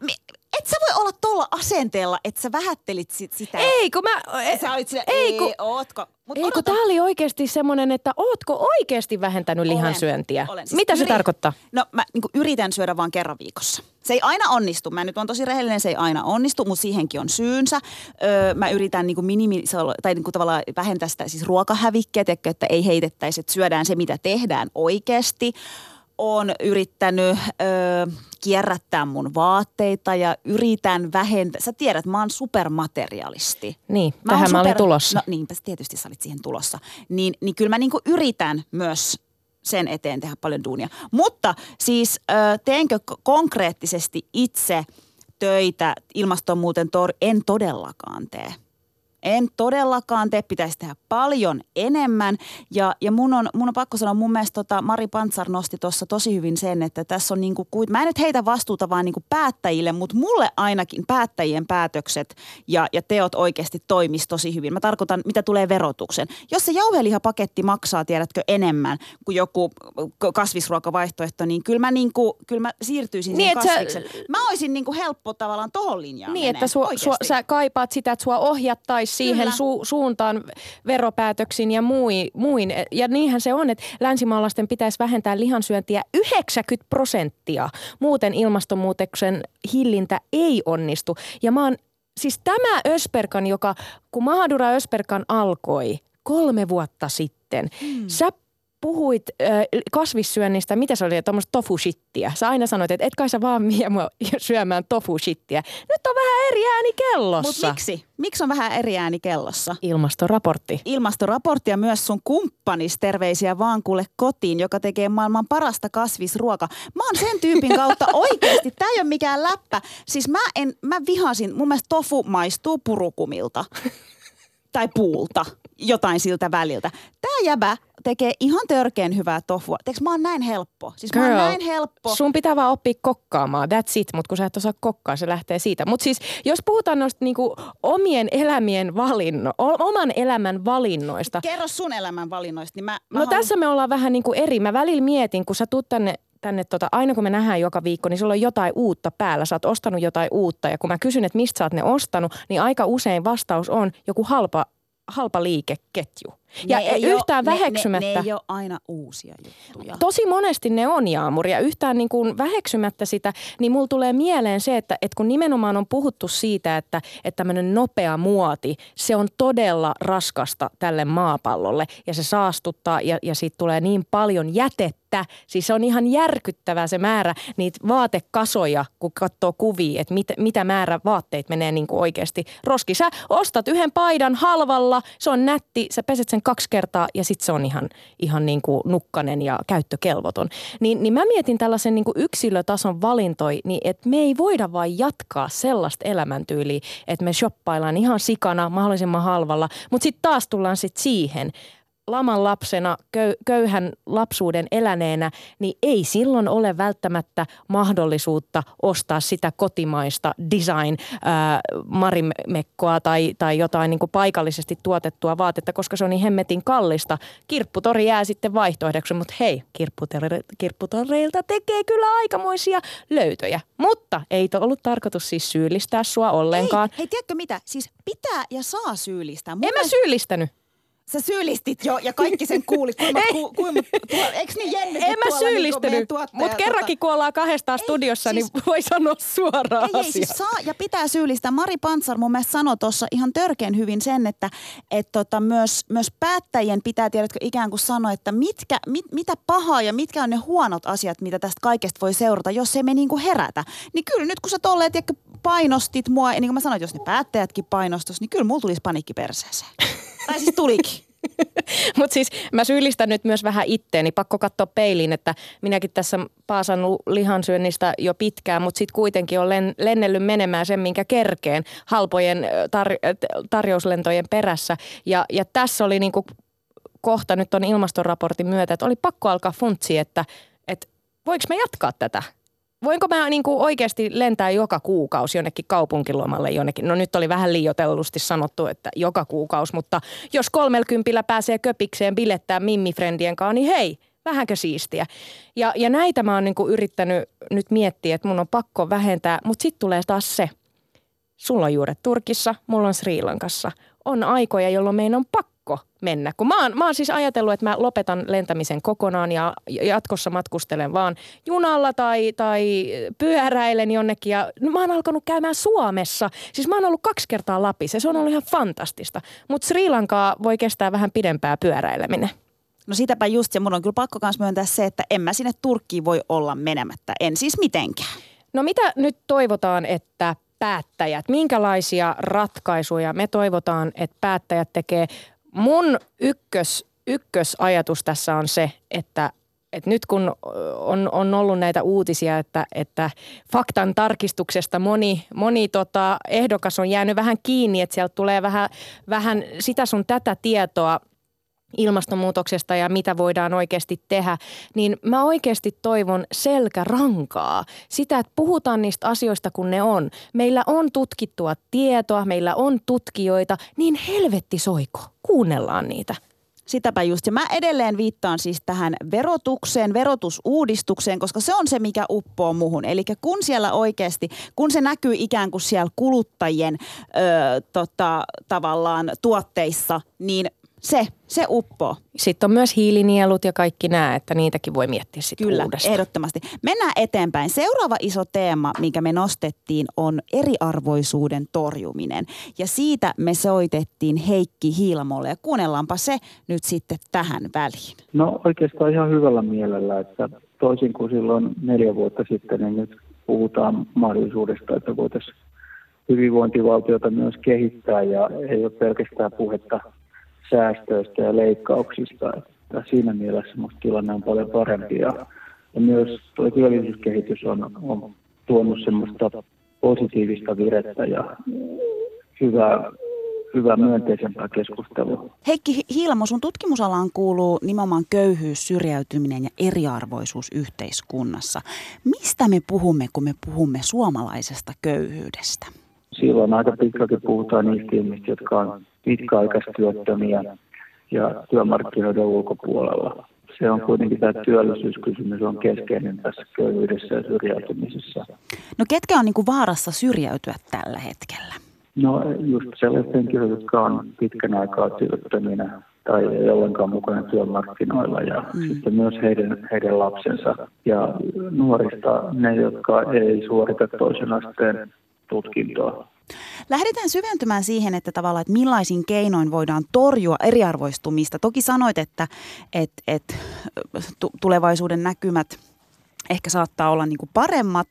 Mi, et sä voi olla tuolla asenteella, että sä vähättelit sit sitä. Ei, kun mä... e- Sä olit sillä, ei, ei, kun- ootko. Mut Ei, kun tää oli oikeasti semmoinen, että ootko oikeasti vähentänyt Olen, lihansyöntiä? olen. Siis Mitä se yri- tarkoittaa? No mä niin yritän syödä vaan kerran viikossa. Se ei aina onnistu. Mä nyt on tosi rehellinen, se ei aina onnistu, mutta siihenkin on syynsä. Öö, mä yritän niin minimi, tai niin tavallaan vähentää sitä siis ruokahävikkiä, tiedätkö, että ei heitettäisi, että syödään se, mitä tehdään oikeasti. Olen yrittänyt öö, kierrättää mun vaatteita ja yritän vähentää. Sä tiedät, mä oon supermaterialisti. Niin, Mä oon tähän mä olin super- tulossa. No niinpä tietysti sä olit siihen tulossa. Niin, niin kyllä mä niinku yritän myös sen eteen tehdä paljon duunia. Mutta siis ö, teenkö konkreettisesti itse töitä ilmastonmuuton tor en todellakaan tee. En todellakaan tee, pitäisi tehdä paljon enemmän. Ja, ja mun, on, mun on pakko sanoa, mun mielestä tota Mari Pantsar nosti tuossa tosi hyvin sen, että tässä on niinku, mä en nyt heitä vastuuta vaan niinku päättäjille, mutta mulle ainakin päättäjien päätökset ja, ja teot oikeasti toimis tosi hyvin. Mä tarkoitan, mitä tulee verotuksen. Jos se jauhelihapaketti maksaa, tiedätkö, enemmän kuin joku kasvisruokavaihtoehto, niin kyllä mä, niinku, kyllä mä siirtyisin Niin, et sä- kasviksen. Mä olisin niinku helppo tavallaan tohon linjaan Niin, menee, että sua, sua, sä kaipaat sitä, että sua ohjattaisiin siihen Kyllä. su, suuntaan veropäätöksin ja muin, muin. Ja niinhän se on, että länsimaalaisten pitäisi vähentää lihansyöntiä 90 prosenttia. Muuten ilmastonmuutoksen hillintä ei onnistu. Ja mä oon, siis tämä Ösperkan, joka, kun Mahadura Ösperkan alkoi kolme vuotta sitten, hmm. sä puhuit äh, kasvissyönnistä, mitä se oli, tuommoista tofu-shittiä. Sä aina sanoit, että et kai sä vaan vie mua syömään tofu-shittiä. Nyt on vähän eri ääni kellossa. Mutta miksi? Miksi on vähän eri ääni kellossa? Ilmastoraportti. Ilmastoraportti ja myös sun kumppanis terveisiä vaan kuule kotiin, joka tekee maailman parasta kasvisruoka. Mä oon sen tyypin kautta oikeasti, tää ei ole mikään läppä. Siis mä, en, mä vihasin, mun mielestä tofu maistuu purukumilta tai puulta, jotain siltä väliltä. Tää jäbä tekee ihan törkeän hyvää tofua. Teekö mä oon näin helppo? Siis mä oon Girl, näin helppo. Sun pitää vaan oppia kokkaamaan, that's it, mutta kun sä et osaa kokkaa, se lähtee siitä. Mutta siis, jos puhutaan noista niinku omien elämien valinno, oman elämän valinnoista, Kerro sun elämän valinnoista, niin mä, mä No haluan- tässä me ollaan vähän niin kuin eri. Mä välillä mietin, kun sä tuut tänne, tänne tota, aina kun me nähdään joka viikko, niin sulla on jotain uutta päällä. Sä oot ostanut jotain uutta ja kun mä kysyn, että mistä sä oot ne ostanut, niin aika usein vastaus on joku halpa, halpa liikeketju. Ja Ne ei yhtään ne- väheksymättä. Ne, ne ei ole aina uusia juttuja. Tosi monesti ne on Jaamur ja yhtään niin kuin väheksymättä sitä, niin mulla tulee mieleen se, että, että kun nimenomaan on puhuttu siitä, että, että tämmöinen nopea muoti, se on todella raskasta tälle maapallolle ja se saastuttaa ja, ja siitä tulee niin paljon jätettä. Siis se on ihan järkyttävää se määrä niitä vaatekasoja, kun katsoo kuvia, että mit, mitä määrä vaatteita menee niin kuin oikeasti roski. Sä ostat yhden paidan halvalla, se on nätti, sä peset sen kaksi kertaa ja sitten se on ihan, ihan niin kuin nukkanen ja käyttökelvoton. Niin, niin mä mietin tällaisen niin kuin yksilötason valintoi, niin että me ei voida vain jatkaa sellaista elämäntyyliä, että me shoppaillaan ihan sikana mahdollisimman halvalla, mutta sitten taas tullaan sitten siihen, laman lapsena, köy, köyhän lapsuuden eläneenä, niin ei silloin ole välttämättä mahdollisuutta ostaa sitä kotimaista design ää, marimekkoa tai, tai jotain niin paikallisesti tuotettua vaatetta, koska se on niin hemmetin kallista. Kirpputori jää sitten vaihtoehdoksi, mutta hei, kirpputoreilta tekee kyllä aikamoisia löytöjä. Mutta ei to- ollut tarkoitus siis syyllistää sua ollenkaan. Hei, hei, tiedätkö mitä? Siis pitää ja saa syyllistää. Mun en mä syyllistänyt. Sä syyllistit jo ja kaikki sen kuuli. Kuinka, ku, kuinka, tuo, eikö niin Jenni? En mä syyllistynyt, mutta kerrankin kun ollaan kahdestaan Ei, studiossa, siis- niin voi sanoa suoraan Ei, ei, siis saa ja pitää syyllistää. Mari Pantsar mun mielestä sanoi tuossa ihan törkeän hyvin sen, että et tota, myös, myös päättäjien pitää, tiedätkö, ikään kuin sanoa, että mitkä, mit, mitä pahaa ja mitkä on ne huonot asiat, mitä tästä kaikesta voi seurata, jos ei me niinku herätä. Niin kyllä nyt kun sä tolleen, tiedätkö, painostit mua, ja niin kuin mä sanoin, jos ne päättäjätkin painostus, niin kyllä mulla tulisi panikki perseeseen. tai siis tulikin. Mutta siis mä syyllistän nyt myös vähän itteeni. Pakko katsoa peiliin, että minäkin tässä paasannut lihansyönnistä jo pitkään, mutta sitten kuitenkin olen lennellyt menemään sen, minkä kerkeen halpojen tar- tarjouslentojen perässä. Ja, ja tässä oli niinku kohta nyt on ilmastoraportin myötä, että oli pakko alkaa funtsia, että, että voiko me jatkaa tätä? Voinko mä niin kuin oikeasti lentää joka kuukausi jonnekin kaupunkilomalle jonnekin? No nyt oli vähän liioitellusti sanottu, että joka kuukausi, mutta jos kolmelkympillä pääsee köpikseen bilettää mimmifrendien kanssa, niin hei, vähänkö siistiä. Ja, ja näitä mä oon niin kuin yrittänyt nyt miettiä, että mun on pakko vähentää, mutta sitten tulee taas se. Sulla on juuret Turkissa, mulla on Sri Lankassa. On aikoja, jolloin meidän on pakko pakko mennä. Kun mä oon, mä oon siis ajatellut, että mä lopetan lentämisen kokonaan ja jatkossa matkustelen vaan junalla tai, tai pyöräilen jonnekin. Ja mä oon alkanut käymään Suomessa. Siis mä oon ollut kaksi kertaa Lapissa se on ollut ihan fantastista. Mutta Sri Lankaa voi kestää vähän pidempää pyöräileminen. No sitäpä just ja mun on kyllä pakko myös myöntää se, että en mä sinne Turkkiin voi olla menemättä. En siis mitenkään. No mitä nyt toivotaan, että päättäjät, minkälaisia ratkaisuja me toivotaan, että päättäjät tekee mun ykkös, ykkösajatus tässä on se, että et nyt kun on, on ollut näitä uutisia, että, että faktan tarkistuksesta moni, moni tota ehdokas on jäänyt vähän kiinni, että sieltä tulee vähän, vähän sitä sun tätä tietoa – ilmastonmuutoksesta ja mitä voidaan oikeasti tehdä, niin mä oikeasti toivon selkärankaa. Sitä, että puhutaan niistä asioista kun ne on. Meillä on tutkittua tietoa, meillä on tutkijoita, niin helvetti soiko. Kuunnellaan niitä. Sitäpä just. Ja mä edelleen viittaan siis tähän verotukseen, verotusuudistukseen, koska se on se, mikä uppoo muhun. Eli kun siellä oikeasti, kun se näkyy ikään kuin siellä kuluttajien ö, tota, tavallaan tuotteissa, niin se, se uppoo. Sitten on myös hiilinielut ja kaikki nämä, että niitäkin voi miettiä sitten Kyllä, uudestaan. ehdottomasti. Mennään eteenpäin. Seuraava iso teema, minkä me nostettiin, on eriarvoisuuden torjuminen. Ja siitä me soitettiin Heikki Hiilmolle. Ja kuunnellaanpa se nyt sitten tähän väliin. No oikeastaan ihan hyvällä mielellä, että toisin kuin silloin neljä vuotta sitten, niin nyt puhutaan mahdollisuudesta, että voitaisiin hyvinvointivaltiota myös kehittää ja ei ole pelkästään puhetta säästöistä ja leikkauksista. Että siinä mielessä minusta tilanne on paljon parempi ja, ja myös tuo työllisyyskehitys on, on tuonut semmoista positiivista virettä ja hyvää, hyvää myönteisempää keskustelua. Heikki Hiilamo, sun tutkimusalaan kuuluu nimenomaan köyhyys, syrjäytyminen ja eriarvoisuus yhteiskunnassa. Mistä me puhumme, kun me puhumme suomalaisesta köyhyydestä? Silloin aika pitkälti puhutaan niistä ihmistä, jotka on pitkäaikaistyöttömiä ja työmarkkinoiden ulkopuolella. Se on kuitenkin tämä työllisyyskysymys on keskeinen tässä köyhyydessä ja syrjäytymisessä. No ketkä on niin kuin vaarassa syrjäytyä tällä hetkellä? No just sellaiset henkilöt, jotka on pitkän aikaa työttöminä tai ei ollenkaan mukana työmarkkinoilla ja mm. sitten myös heidän, heidän lapsensa ja nuorista ne, jotka ei suorita toisen asteen tutkintoa. Lähdetään syventymään siihen, että tavallaan, että millaisin keinoin voidaan torjua eriarvoistumista. Toki sanoit, että, että, että tulevaisuuden näkymät – ehkä saattaa olla niin paremmat,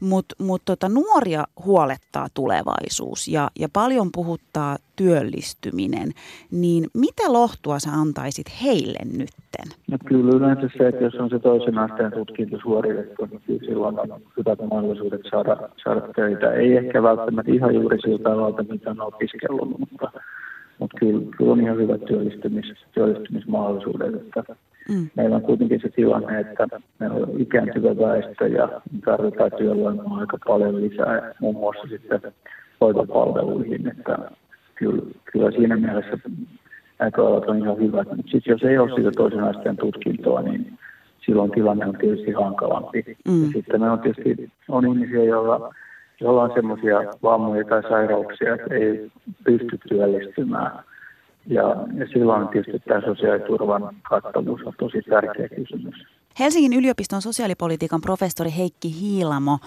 mutta mut tota, nuoria huolettaa tulevaisuus ja, ja paljon puhuttaa työllistyminen. Niin mitä lohtua sä antaisit heille nytten? No kyllä yleensä se, että jos on se toisen asteen tutkinto suoritettu, niin silloin on hyvät mahdollisuudet saada, saada töitä. Ei ehkä välttämättä ihan juuri siltä alalta, mitä on opiskellut, mutta, mutta kyllä, kyllä on ihan hyvät työllistymis, työllistymismahdollisuudet. Että Mm. Meillä on kuitenkin se tilanne, että meillä on ikääntyvä väestö ja tarvitaan työvoimaa aika paljon lisää, muun muassa sitten hoitopalveluihin, että kyllä, kyllä siinä mielessä näköalat on ihan hyvät. Mutta sitten jos ei ole sitä toisen asteen tutkintoa, niin silloin tilanne on tietysti hankalampi. Mm. Ja sitten me on tietysti on ihmisiä, joilla, joilla on semmoisia vammoja tai sairauksia, että ei pysty työllistymään ja, ja silloin tietysti tämä sosiaaliturvan kattavuus on tosi tärkeä kysymys. Helsingin yliopiston sosiaalipolitiikan professori Heikki Hiilamo,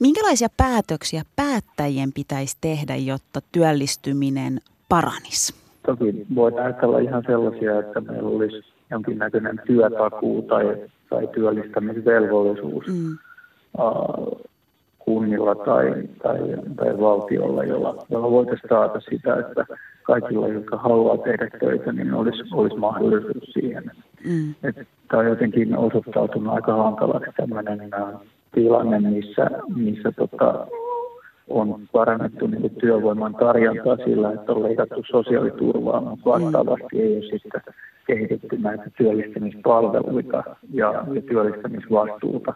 minkälaisia päätöksiä päättäjien pitäisi tehdä, jotta työllistyminen paranisi? Toki voidaan ajatella ihan sellaisia, että meillä olisi jonkinnäköinen työtakuu tai, tai työllistämisvelvollisuus mm. uh, kunnilla tai, tai, tai valtiolla, jolla, jolla voitaisiin taata sitä, että kaikilla, jotka haluaa tehdä töitä, niin olisi, olisi mahdollisuus siihen. Mm. Tämä on jotenkin osoittautunut aika hankalaksi tämmöinen tilanne, missä, missä tota, on parannettu niin työvoiman tarjontaa sillä, että on leikattu sosiaaliturvaa, mutta vastaavasti ei ole sitten kehitetty näitä työllistämispalveluita ja, ja työllistämisvastuuta.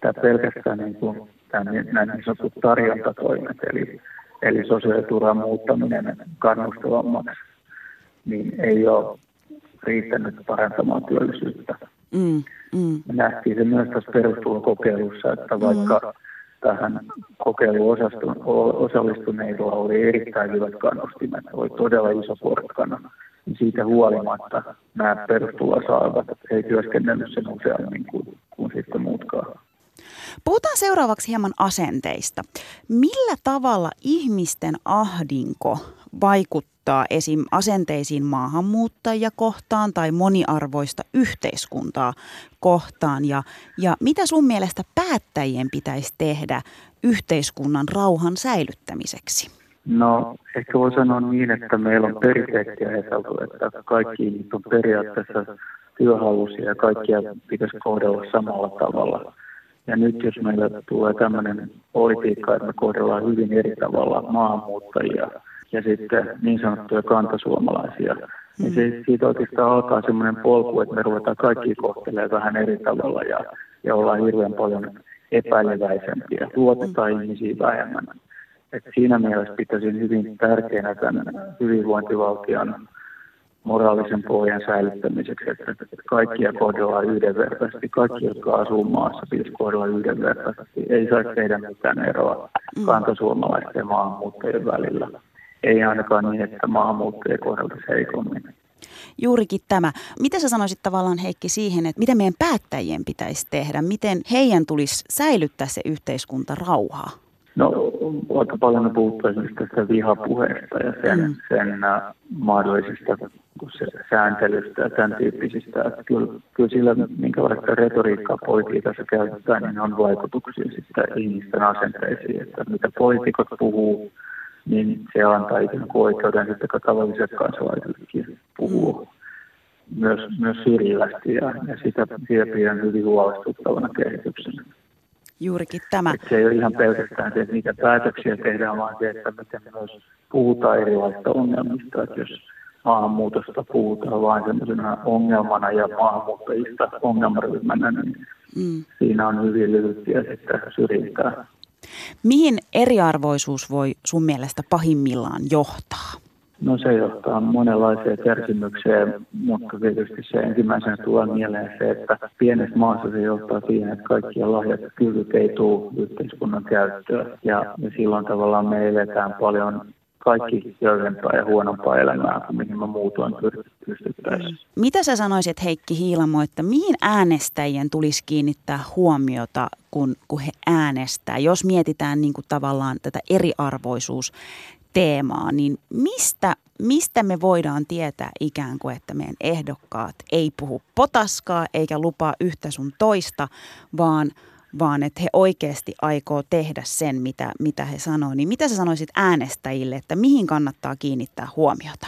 Tämä pelkästään niin kuin, tämä, nämä niin sanotut tarjontatoimet, eli, eli sosiaaliturvan muuttaminen kannustavammaksi, niin ei ole riittänyt parantamaan työllisyyttä. Mm, mm. Me nähtiin se myös tässä perustulokokeilussa, että vaikka mm. tähän kokeiluun osallistuneilla oli erittäin hyvät kannustimet, oli todella iso porkkana, niin siitä huolimatta nämä perustuloa saavat ei työskennellyt sen useammin kuin, kuin sitten muutkaan. Puhutaan seuraavaksi hieman asenteista. Millä tavalla ihmisten ahdinko vaikuttaa esim. asenteisiin maahanmuuttajia kohtaan tai moniarvoista yhteiskuntaa kohtaan? Ja, ja mitä sun mielestä päättäjien pitäisi tehdä yhteiskunnan rauhan säilyttämiseksi? No ehkä voi sanoa niin, että meillä on perinteisesti ajateltu, että kaikki on periaatteessa työhalusia ja kaikkia pitäisi kohdella samalla tavalla. Ja nyt jos meillä tulee tämmöinen politiikka, että me kohdellaan hyvin eri tavalla maahanmuuttajia ja sitten niin sanottuja kantasuomalaisia, niin se, siitä oikeastaan alkaa semmoinen polku, että me ruvetaan kaikki kohtelemaan vähän eri tavalla ja, ja ollaan hirveän paljon epäileväisempiä, luotetaan ihmisiä vähemmän. Et siinä mielessä pitäisin hyvin tärkeänä tämän hyvinvointivaltion moraalisen pohjan säilyttämiseksi, että kaikkia kohdellaan yhdenvertaisesti. Kaikki, jotka asuu maassa, pitäisi kohdella yhdenvertaisesti. Ei saisi tehdä mitään eroa mm. kantasuomalaisten ja maahanmuuttajien välillä. Ei ainakaan niin, että maahanmuuttajia kohdeltaisiin heikommin. Juurikin tämä. Mitä sä sanoisit tavallaan Heikki siihen, että mitä meidän päättäjien pitäisi tehdä? Miten heidän tulisi säilyttää se yhteiskunta rauhaa? No aika paljon puhuttu esimerkiksi tästä vihapuheesta ja sen, mm. sen uh, mahdollisista sääntelystä ja tämän tyyppisistä. Että kyllä, kyllä sillä, minkälaista retoriikkaa politiikassa käytetään, niin on vaikutuksia sitten ihmisten asenteisiin. Että mitä poliitikot puhuu, niin se antaa ikään kuin oikeuden sitten tavalliset kansalaisetkin puhuu myös, myös syrjivästi ja, ja sitä, sitä pidän hyvin huolestuttavana kehityksenä. Juurikin tämä. Että se ei ole ihan pelkästään se, että mitä päätöksiä tehdään, vaan se, että miten myös puhutaan erilaisista ongelmista. Että jos maahanmuutosta puhutaan vain sellaisena ongelmana ja maahanmuuttajista ongelmaryhmänä, niin mm. siinä on hyvin lyhyttiä sitten syrjintää. Mihin eriarvoisuus voi sun mielestä pahimmillaan johtaa? No se johtaa monenlaiseen kärsimykseen, mutta tietysti se ensimmäisenä tulee mieleen se, että pienessä maassa se johtaa siihen, että kaikkia lahjat ja kyvyt ei tule yhteiskunnan käyttöön. Ja, ja silloin tavallaan me eletään paljon kaikki köyhempää ja huonompaa elämää kuin mihin me muutoin pystyttäisiin. Mitä sä sanoisit Heikki Hiilamo, että mihin äänestäjien tulisi kiinnittää huomiota, kun, kun he äänestää? Jos mietitään niin kuin tavallaan tätä eriarvoisuus teemaa, niin mistä, mistä me voidaan tietää ikään kuin, että meidän ehdokkaat ei puhu potaskaa eikä lupaa yhtä sun toista, vaan, vaan että he oikeasti aikoo tehdä sen, mitä, mitä he sanoo. Niin mitä sä sanoisit äänestäjille, että mihin kannattaa kiinnittää huomiota?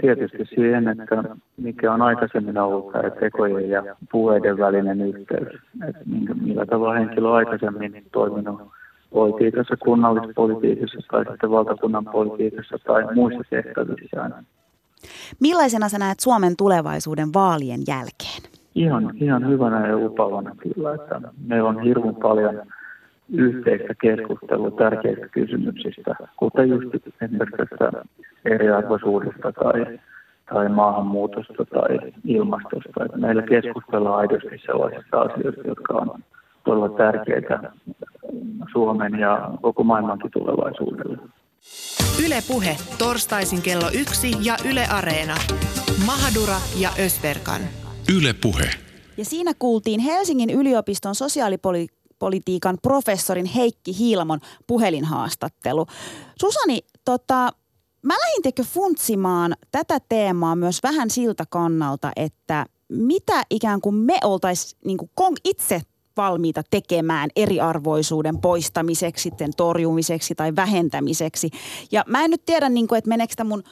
Tietysti siihen, että mikä on aikaisemmin ollut tämä tekojen ja puheiden välinen yhteys. Että millä tavalla henkilö on aikaisemmin toiminut politiikassa, kunnallispolitiikassa tai sitten valtakunnan politiikassa tai muissa tehtävissä. Millaisena sä näet Suomen tulevaisuuden vaalien jälkeen? Ihan, ihan hyvänä ja lupaavana kyllä, että meillä on hirveän paljon yhteistä keskustelua tärkeistä kysymyksistä, kuten just esimerkiksi eriarvoisuudesta tai, tai maahanmuutosta tai ilmastosta. Että meillä keskustellaan aidosti sellaisista asioista, jotka on todella tärkeitä Suomen ja koko maailmankin tulevaisuudelle. Yle Puhe, torstaisin kello yksi ja Yle Areena. Mahadura ja Ösberkan. Yle Puhe. Ja siinä kuultiin Helsingin yliopiston sosiaalipolitiikan professorin Heikki Hiilamon puhelinhaastattelu. Susani, tota, mä lähdin funtsimaan tätä teemaa myös vähän siltä kannalta, että mitä ikään kuin me oltaisiin niin itse valmiita tekemään eriarvoisuuden poistamiseksi, sitten torjumiseksi tai vähentämiseksi. Ja mä en nyt tiedä, niin kuin, että meneekö tämä mun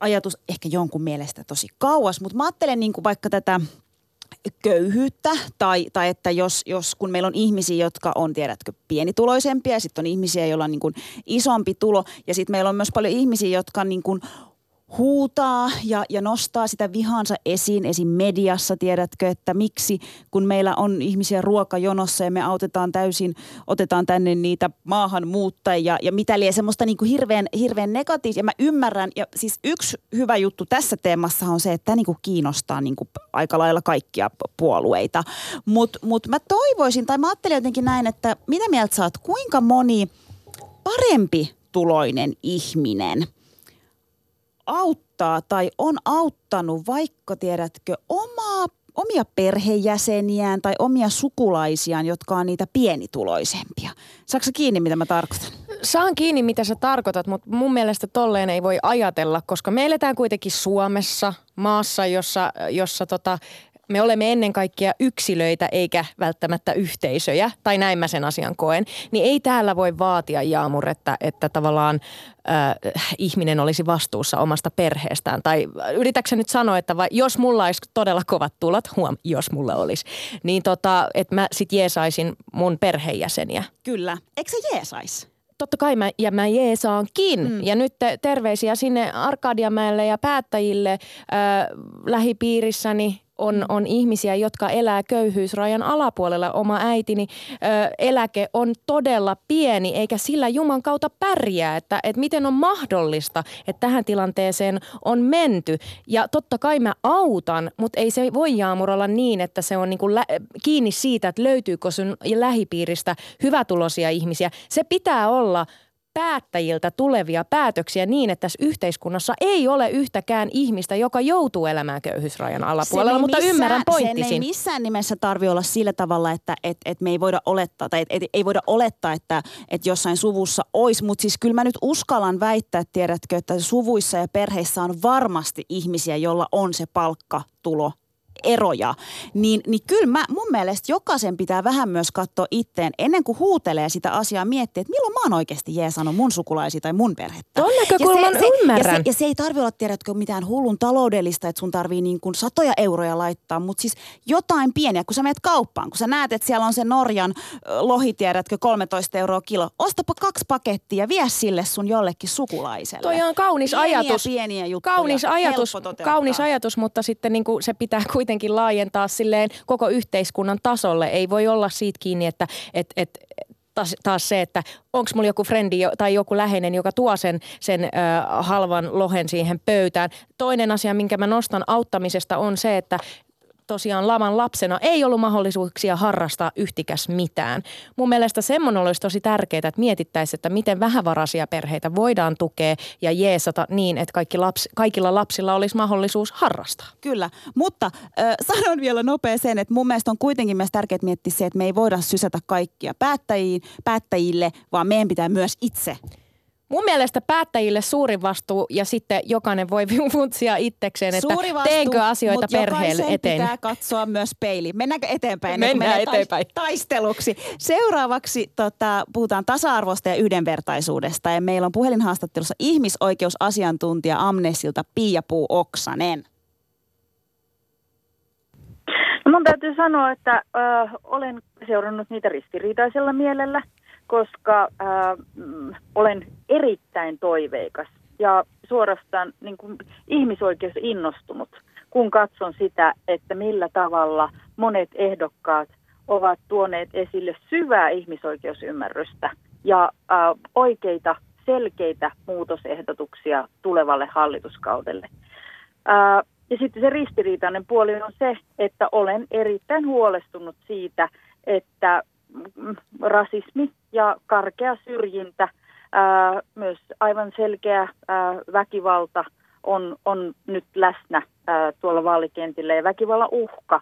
ajatus ehkä jonkun mielestä tosi kauas, mutta mä ajattelen niin kuin vaikka tätä köyhyyttä tai, tai että jos, jos kun meillä on ihmisiä, jotka on tiedätkö pienituloisempia ja sitten on ihmisiä, joilla on niin kuin isompi tulo ja sitten meillä on myös paljon ihmisiä, jotka niin kuin huutaa ja, ja nostaa sitä vihansa esiin, esim. mediassa, tiedätkö, että miksi, kun meillä on ihmisiä ruokajonossa ja me autetaan täysin, otetaan tänne niitä maahanmuuttajia ja mitä liian semmoista niin kuin hirveän, hirveän negatiivista. Ja mä ymmärrän, ja siis yksi hyvä juttu tässä teemassa on se, että tämä niin kuin kiinnostaa niin kuin aika lailla kaikkia puolueita. Mutta mut mä toivoisin, tai mä ajattelin jotenkin näin, että mitä mieltä sä oot, kuinka moni parempi tuloinen ihminen – auttaa tai on auttanut vaikka tiedätkö omaa, omia perhejäseniään tai omia sukulaisiaan, jotka on niitä pienituloisempia. Saatko kiinni, mitä mä tarkoitan? Saan kiinni, mitä sä tarkoitat, mutta mun mielestä tolleen ei voi ajatella, koska me eletään kuitenkin Suomessa, maassa, jossa, jossa tota, me olemme ennen kaikkea yksilöitä eikä välttämättä yhteisöjä, tai näin mä sen asian koen, niin ei täällä voi vaatia Jaamur, että, että tavallaan äh, ihminen olisi vastuussa omasta perheestään. Tai yritäksä nyt sanoa, että vai, jos mulla olisi todella kovat tulot, huom, jos mulla olisi, niin tota, että mä sit jeesaisin mun perheenjäseniä. Kyllä. Eikö se jeesais? totta kai mä, ja mä jeesaankin. Mm. Ja nyt terveisiä sinne Arkadiamäelle ja päättäjille äh, lähipiirissäni on, mm. on ihmisiä, jotka elää köyhyysrajan alapuolella. Oma äitini ö, eläke on todella pieni, eikä sillä Juman kautta pärjää, että, että miten on mahdollista, että tähän tilanteeseen on menty. Ja totta kai mä autan, mutta ei se voi Jaamur olla niin, että se on niin kuin lä- kiinni siitä, että löytyykö sun lähipiiristä hyvätuloisia ihmisiä. Se pitää olla – päättäjiltä tulevia päätöksiä niin, että tässä yhteiskunnassa ei ole yhtäkään ihmistä, joka joutuu elämään köyhyysrajan alapuolella, mutta missään, ymmärrän pointtisin. Sen ei missään nimessä tarvi olla sillä tavalla, että et, et me ei voida olettaa, tai et, et, ei voida olettaa, että et jossain suvussa olisi, mutta siis kyllä mä nyt uskallan väittää, tiedätkö, että suvuissa ja perheissä on varmasti ihmisiä, joilla on se palkkatulo eroja, niin, niin kyllä mä, mun mielestä jokaisen pitää vähän myös katsoa itteen, ennen kuin huutelee sitä asiaa, miettiä, että milloin mä oon oikeasti jeesannut mun sukulaisia tai mun perhettä. Ton näkökulman ja se, ymmärrän. Ja se, ja se ei tarvi olla, tiedätkö, mitään hullun taloudellista, että sun tarvii niin kuin satoja euroja laittaa, mutta siis jotain pieniä, kun sä menet kauppaan, kun sä näet, että siellä on se Norjan lohi, tiedätkö, 13 euroa kilo, ostapa kaksi pakettia ja vie sille sun jollekin sukulaiselle. Toi on kaunis pieniä, ajatus. Pieniä juttuja, kaunis ajatus, kaunis ajatus, mutta sitten niin kuin se pitää kuitenkin kuitenkin laajentaa silleen koko yhteiskunnan tasolle. Ei voi olla siitä kiinni, että et, et, taas, taas se, että onko mulla joku frendi tai joku läheinen, joka tuo sen, sen ö, halvan lohen siihen pöytään. Toinen asia, minkä mä nostan auttamisesta on se, että tosiaan laman lapsena ei ollut mahdollisuuksia harrastaa yhtikäs mitään. Mun mielestä semmoinen olisi tosi tärkeää, että mietittäisiin, että miten vähävaraisia perheitä voidaan tukea ja jeesata niin, että kaikki lapsi, kaikilla lapsilla olisi mahdollisuus harrastaa. Kyllä, mutta äh, sanon vielä nopea sen, että mun mielestä on kuitenkin myös tärkeää miettiä se, että me ei voida sysätä kaikkia päättäjiin, päättäjille, vaan meidän pitää myös itse Mun mielestä päättäjille suurin vastuu ja sitten jokainen voi funtsia itsekseen, että Suuri vastuu, teenkö asioita perheelle eteen. pitää katsoa myös peiliin. Mennäänkö eteenpäin? Mennään eteenpäin. Taisteluksi. Seuraavaksi tota, puhutaan tasa-arvosta ja yhdenvertaisuudesta ja meillä on puhelinhaastattelussa ihmisoikeusasiantuntija Amnessilta Pia Puu Oksanen. No mun täytyy sanoa, että ö, olen seurannut niitä ristiriitaisella mielellä – koska äh, olen erittäin toiveikas ja suorastaan niin kuin ihmisoikeus innostunut, kun katson sitä, että millä tavalla monet ehdokkaat ovat tuoneet esille syvää ihmisoikeusymmärrystä ja äh, oikeita, selkeitä muutosehdotuksia tulevalle hallituskaudelle. Äh, ja sitten se ristiriitainen puoli on se, että olen erittäin huolestunut siitä, että rasismi ja karkea syrjintä, ää, myös aivan selkeä ää, väkivalta on, on nyt läsnä ää, tuolla vaalikentillä ja väkivallan uhka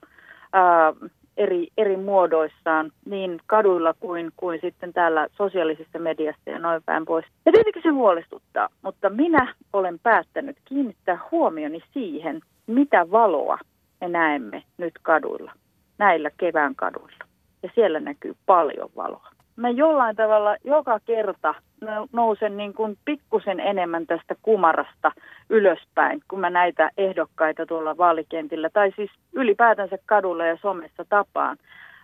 ää, eri, eri muodoissaan niin kaduilla kuin, kuin sitten täällä sosiaalisessa mediassa ja noin päin pois. Ja tietenkin se huolestuttaa, mutta minä olen päättänyt kiinnittää huomioni siihen, mitä valoa me näemme nyt kaduilla, näillä kevään kaduilla. ja siellä näkyy paljon valoa. Mä jollain tavalla joka kerta nousen niin kuin pikkusen enemmän tästä kumarasta ylöspäin, kun mä näitä ehdokkaita tuolla vaalikentillä tai siis ylipäätänsä kadulla ja somessa tapaan.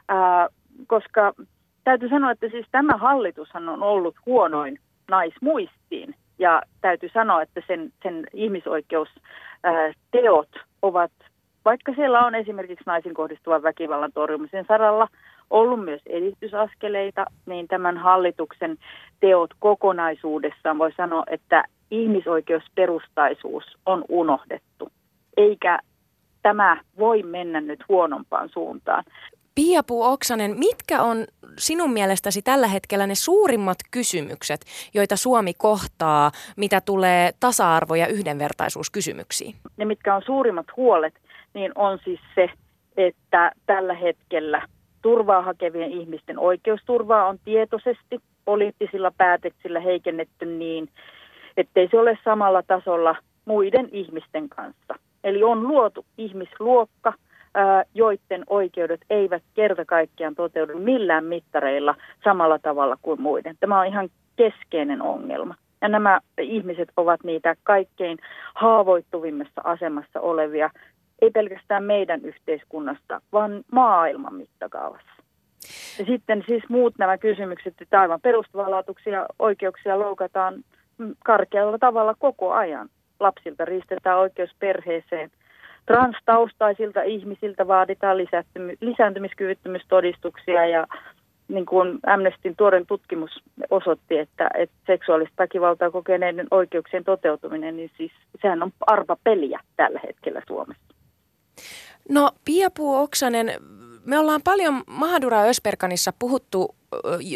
Ää, koska täytyy sanoa, että siis tämä hallitushan on ollut huonoin naismuistiin ja täytyy sanoa, että sen, sen ihmisoikeusteot ovat, vaikka siellä on esimerkiksi naisin kohdistuvan väkivallan torjumisen saralla ollut myös edistysaskeleita, niin tämän hallituksen teot kokonaisuudessaan voi sanoa, että ihmisoikeusperustaisuus on unohdettu, eikä tämä voi mennä nyt huonompaan suuntaan. Pia-Puu Oksanen, mitkä on sinun mielestäsi tällä hetkellä ne suurimmat kysymykset, joita Suomi kohtaa, mitä tulee tasa-arvo- ja yhdenvertaisuuskysymyksiin? Ne, mitkä on suurimmat huolet, niin on siis se, että tällä hetkellä turvaa hakevien ihmisten oikeusturvaa on tietoisesti poliittisilla päätöksillä heikennetty niin, ettei se ole samalla tasolla muiden ihmisten kanssa. Eli on luotu ihmisluokka, joiden oikeudet eivät kerta kaikkiaan toteudu millään mittareilla samalla tavalla kuin muiden. Tämä on ihan keskeinen ongelma. Ja nämä ihmiset ovat niitä kaikkein haavoittuvimmassa asemassa olevia, ei pelkästään meidän yhteiskunnasta, vaan maailman mittakaavassa. Ja sitten siis muut nämä kysymykset, että aivan perustavanlaatuisia oikeuksia loukataan karkealla tavalla koko ajan. Lapsilta riistetään oikeus perheeseen – transtaustaisilta ihmisiltä vaaditaan lisääntymiskyvyttömyystodistuksia ja niin kuin Amnestin tuoren tutkimus osoitti, että, että seksuaalista väkivaltaa kokeneiden oikeuksien toteutuminen, niin siis sehän on arpa peliä tällä hetkellä Suomessa. No Pia Puu Oksanen, me ollaan paljon Mahadura Ösperkanissa puhuttu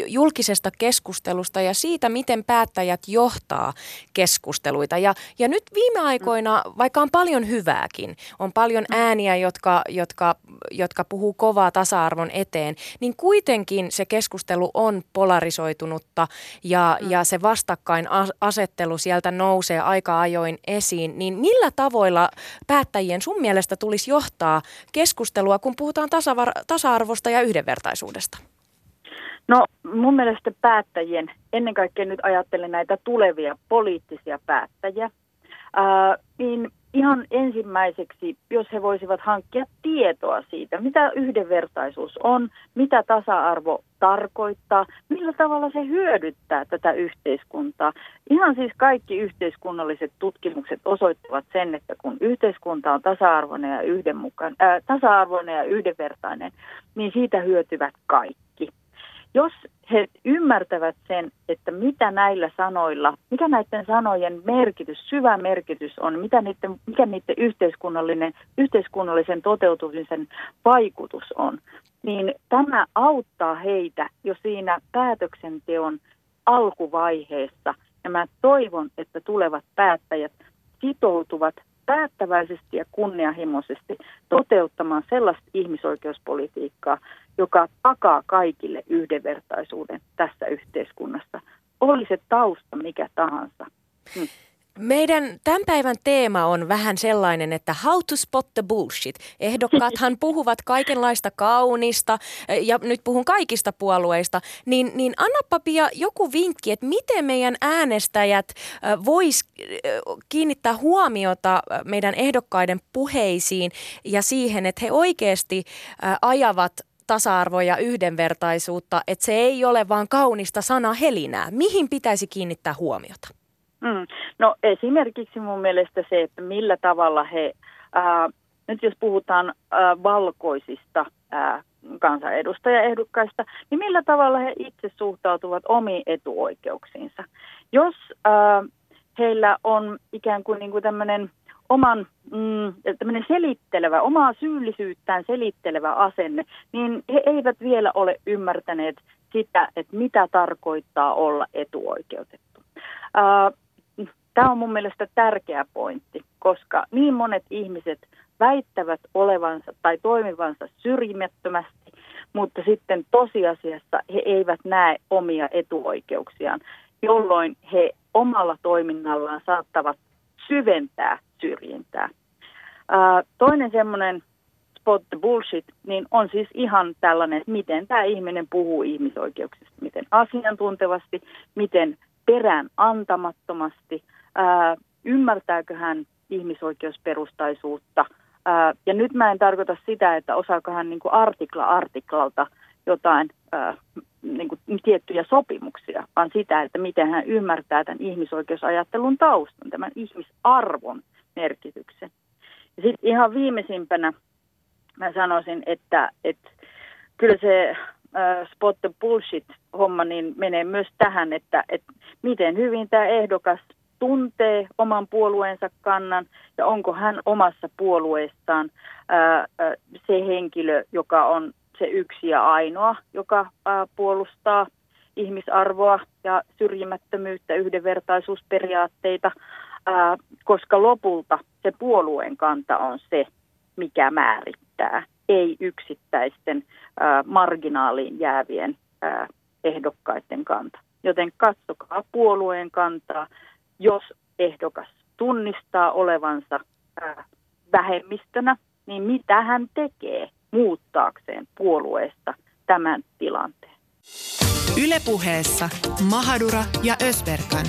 julkisesta keskustelusta ja siitä, miten päättäjät johtaa keskusteluita. Ja, ja nyt viime aikoina, vaikka on paljon hyvääkin, on paljon ääniä, jotka, jotka, jotka puhuu kovaa tasa-arvon eteen, niin kuitenkin se keskustelu on polarisoitunutta ja, ja se vastakkainasettelu sieltä nousee aika ajoin esiin. Niin millä tavoilla päättäjien sun mielestä tulisi johtaa keskustelua, kun puhutaan tasa-arvosta ja yhdenvertaisuudesta? No mun mielestä päättäjien, ennen kaikkea nyt ajattelen näitä tulevia poliittisia päättäjiä, ää, niin ihan ensimmäiseksi, jos he voisivat hankkia tietoa siitä, mitä yhdenvertaisuus on, mitä tasa-arvo tarkoittaa, millä tavalla se hyödyttää tätä yhteiskuntaa. Ihan siis kaikki yhteiskunnalliset tutkimukset osoittavat sen, että kun yhteiskunta on tasa-arvoinen ja, yhdenmukaan, ää, tasa-arvoinen ja yhdenvertainen, niin siitä hyötyvät kaikki jos he ymmärtävät sen, että mitä näillä sanoilla, mikä näiden sanojen merkitys, syvä merkitys on, mitä niiden, mikä niiden yhteiskunnallinen, yhteiskunnallisen toteutumisen vaikutus on, niin tämä auttaa heitä jo siinä päätöksenteon alkuvaiheessa. Ja mä toivon, että tulevat päättäjät sitoutuvat päättäväisesti ja kunnianhimoisesti toteuttamaan sellaista ihmisoikeuspolitiikkaa, joka takaa kaikille yhdenvertaisuuden tässä yhteiskunnassa. Oli se tausta mikä tahansa. Hmm. Meidän tämän päivän teema on vähän sellainen, että how to spot the bullshit. Ehdokkaathan puhuvat kaikenlaista kaunista, ja nyt puhun kaikista puolueista, niin, niin anna Pia joku vinkki, että miten meidän äänestäjät vois kiinnittää huomiota meidän ehdokkaiden puheisiin ja siihen, että he oikeasti ajavat tasa-arvoa ja yhdenvertaisuutta, että se ei ole vaan kaunista sana helinää. Mihin pitäisi kiinnittää huomiota? Mm. No esimerkiksi mun mielestä se, että millä tavalla he, ää, nyt jos puhutaan ää, valkoisista ää, kansanedustajaehdokkaista, niin millä tavalla he itse suhtautuvat omiin etuoikeuksiinsa. Jos ää, heillä on ikään kuin, niin kuin tämmöinen oman mm, selittelevä, omaa syyllisyyttään selittelevä asenne, niin he eivät vielä ole ymmärtäneet sitä, että mitä tarkoittaa olla etuoikeutettu. Tämä on mun mielestä tärkeä pointti, koska niin monet ihmiset väittävät olevansa tai toimivansa syrjimättömästi, mutta sitten tosiasiassa he eivät näe omia etuoikeuksiaan, jolloin he omalla toiminnallaan saattavat syventää syrjintää. Toinen semmoinen spot the bullshit, niin on siis ihan tällainen, että miten tämä ihminen puhuu ihmisoikeuksista, miten asiantuntevasti, miten perään antamattomasti, ää, ymmärtääkö hän ihmisoikeusperustaisuutta. Ää, ja nyt mä en tarkoita sitä, että osaako hän niin kuin artikla artiklalta jotain ää, niin kuin tiettyjä sopimuksia, vaan sitä, että miten hän ymmärtää tämän ihmisoikeusajattelun taustan, tämän ihmisarvon merkityksen. Ja sitten ihan viimeisimpänä mä sanoisin, että, että kyllä se spot the bullshit-homma niin menee myös tähän, että, että miten hyvin tämä ehdokas tuntee oman puolueensa kannan ja onko hän omassa puolueestaan ää, se henkilö, joka on se yksi ja ainoa, joka ää, puolustaa ihmisarvoa ja syrjimättömyyttä, yhdenvertaisuusperiaatteita, ää, koska lopulta se puolueen kanta on se, mikä määrittää, ei yksittäisten ää, marginaaliin jäävien ää, ehdokkaiden kanta. Joten katsokaa puolueen kantaa, jos ehdokas tunnistaa olevansa ää, vähemmistönä, niin mitä hän tekee muuttaakseen puolueesta tämän tilanteen. Ylepuheessa Mahadura ja Ösberkan.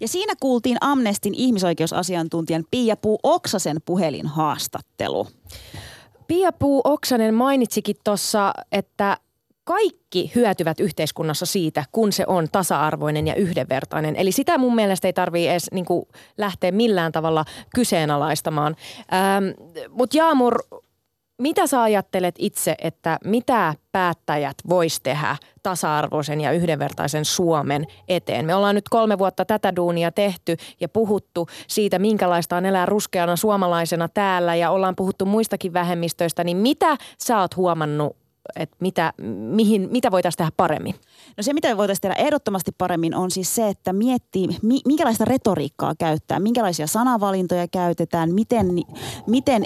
Ja siinä kuultiin Amnestin ihmisoikeusasiantuntijan Pia Puu Oksasen puhelinhaastattelu. Pia Puu Oksanen mainitsikin tuossa, että kaikki hyötyvät yhteiskunnassa siitä, kun se on tasa-arvoinen ja yhdenvertainen. Eli sitä mun mielestä ei tarvitse edes niin kuin, lähteä millään tavalla kyseenalaistamaan. Ähm, Mutta Jaamur, mitä sä ajattelet itse, että mitä päättäjät vois tehdä tasa-arvoisen ja yhdenvertaisen Suomen eteen? Me ollaan nyt kolme vuotta tätä duunia tehty ja puhuttu siitä, minkälaista on elää ruskeana suomalaisena täällä ja ollaan puhuttu muistakin vähemmistöistä, niin mitä sä oot huomannut että mitä, mihin, mitä voitaisiin tehdä paremmin? No se, mitä voitaisiin tehdä ehdottomasti paremmin, on siis se, että miettii, minkälaista retoriikkaa käyttää, minkälaisia sanavalintoja käytetään, miten, miten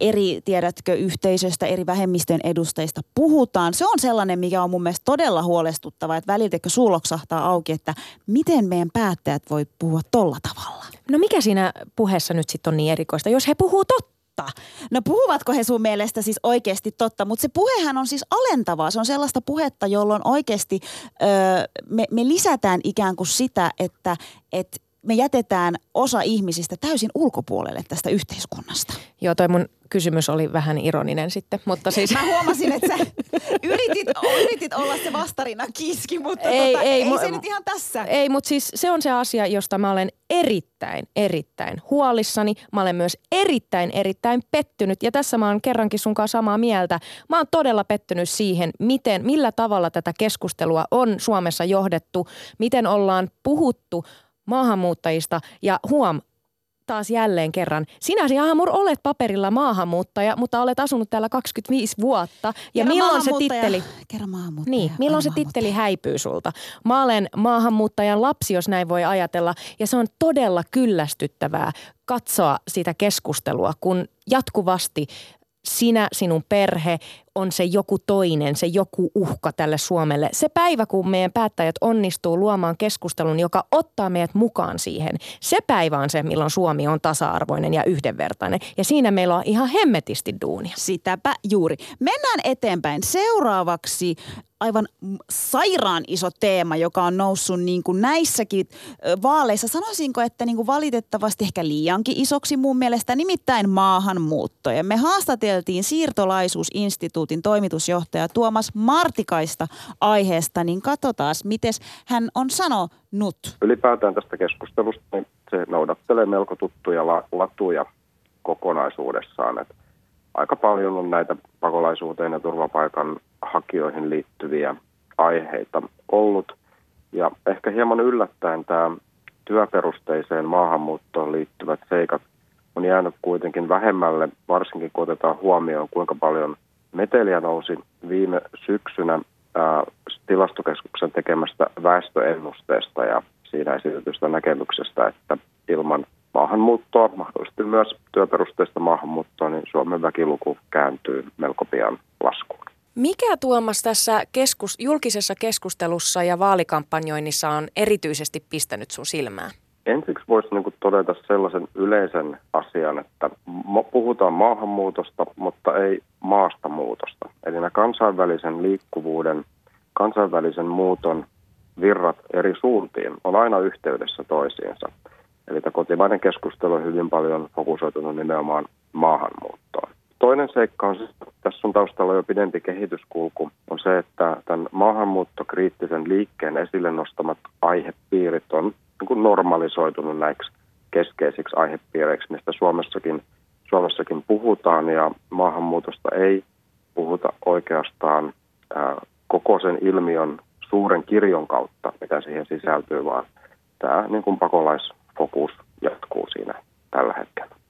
eri, tiedätkö, yhteisöstä, eri vähemmistöjen edustajista puhutaan. Se on sellainen, mikä on mun mielestä todella huolestuttava, että väliltäkö suuloksahtaa auki, että miten meidän päättäjät voi puhua tolla tavalla. No mikä siinä puheessa nyt sitten on niin erikoista, jos he puhuu totta? Totta. No puhuvatko he sun mielestä siis oikeasti totta, mutta se puhehan on siis alentavaa. Se on sellaista puhetta, jolloin oikeasti öö, me, me lisätään ikään kuin sitä, että et me jätetään osa ihmisistä täysin ulkopuolelle tästä yhteiskunnasta. Joo, toi mun kysymys oli vähän ironinen sitten, mutta siis... Mä huomasin, että sä yritit, yritit olla se vastarina kiski, mutta ei, tota, ei, ei mu- se nyt ihan tässä. Ei, mutta siis se on se asia, josta mä olen erittäin, erittäin huolissani. Mä olen myös erittäin, erittäin pettynyt ja tässä mä oon kerrankin sun kanssa samaa mieltä. Mä oon todella pettynyt siihen, miten, millä tavalla tätä keskustelua on Suomessa johdettu, miten ollaan puhuttu maahanmuuttajista ja huom, taas jälleen kerran. Sinä, Jaamur, olet paperilla maahanmuuttaja, mutta olet asunut täällä 25 vuotta. Ja Kerro milloin se titteli... Kerro maahanmuuttaja. Niin, milloin se titteli häipyy sulta? Mä olen maahanmuuttajan lapsi, jos näin voi ajatella. Ja se on todella kyllästyttävää katsoa sitä keskustelua, kun jatkuvasti sinä, sinun perhe on se joku toinen, se joku uhka tälle Suomelle. Se päivä, kun meidän päättäjät onnistuu luomaan keskustelun, joka ottaa meidät mukaan siihen, se päivä on se, milloin Suomi on tasa-arvoinen ja yhdenvertainen. Ja siinä meillä on ihan hemmetisti duunia. Sitäpä juuri. Mennään eteenpäin. Seuraavaksi aivan sairaan iso teema, joka on noussut niin kuin näissäkin vaaleissa. Sanoisinko, että niin kuin valitettavasti ehkä liiankin isoksi mun mielestä, nimittäin maahanmuutto. Ja me haastateltiin siirtolaisuusinstituutin toimitusjohtaja Tuomas Martikaista aiheesta, niin katsotaan, miten hän on sanonut. Ylipäätään tästä keskustelusta niin se noudattelee melko tuttuja latuja kokonaisuudessaan. Että aika paljon on näitä pakolaisuuteen ja turvapaikan hakijoihin liittyviä aiheita ollut. Ja ehkä hieman yllättäen tämä työperusteiseen maahanmuuttoon liittyvät seikat on jäänyt kuitenkin vähemmälle, varsinkin kun otetaan huomioon, kuinka paljon meteliä nousi viime syksynä ää, tilastokeskuksen tekemästä väestöennusteesta ja siinä esitetystä näkemyksestä, että ilman maahanmuuttoa, mahdollisesti myös työperusteista maahanmuuttoa, niin Suomen väkiluku kääntyy melko pian laskuun. Mikä Tuomas tässä keskus, julkisessa keskustelussa ja vaalikampanjoinnissa on erityisesti pistänyt sun silmään? Ensiksi voisi niin todeta sellaisen yleisen asian, että puhutaan maahanmuutosta, mutta ei maastamuutosta. Eli nämä kansainvälisen liikkuvuuden, kansainvälisen muuton virrat eri suuntiin on aina yhteydessä toisiinsa. Eli tämä kotimainen keskustelu on hyvin paljon fokusoitunut nimenomaan maahanmuuttoon. Toinen seikka on, tässä on taustalla jo pidempi kehityskulku, on se, että tämän maahanmuuttokriittisen liikkeen esille nostamat aihepiirit on niin kuin normalisoitunut näiksi keskeisiksi aihepiireiksi, mistä Suomessakin, Suomessakin puhutaan ja maahanmuutosta ei puhuta oikeastaan ää, koko sen ilmiön suuren kirjon kautta, mitä siihen sisältyy, vaan tämä niin kuin pakolaisfokus jatkuu siinä tällä hetkellä.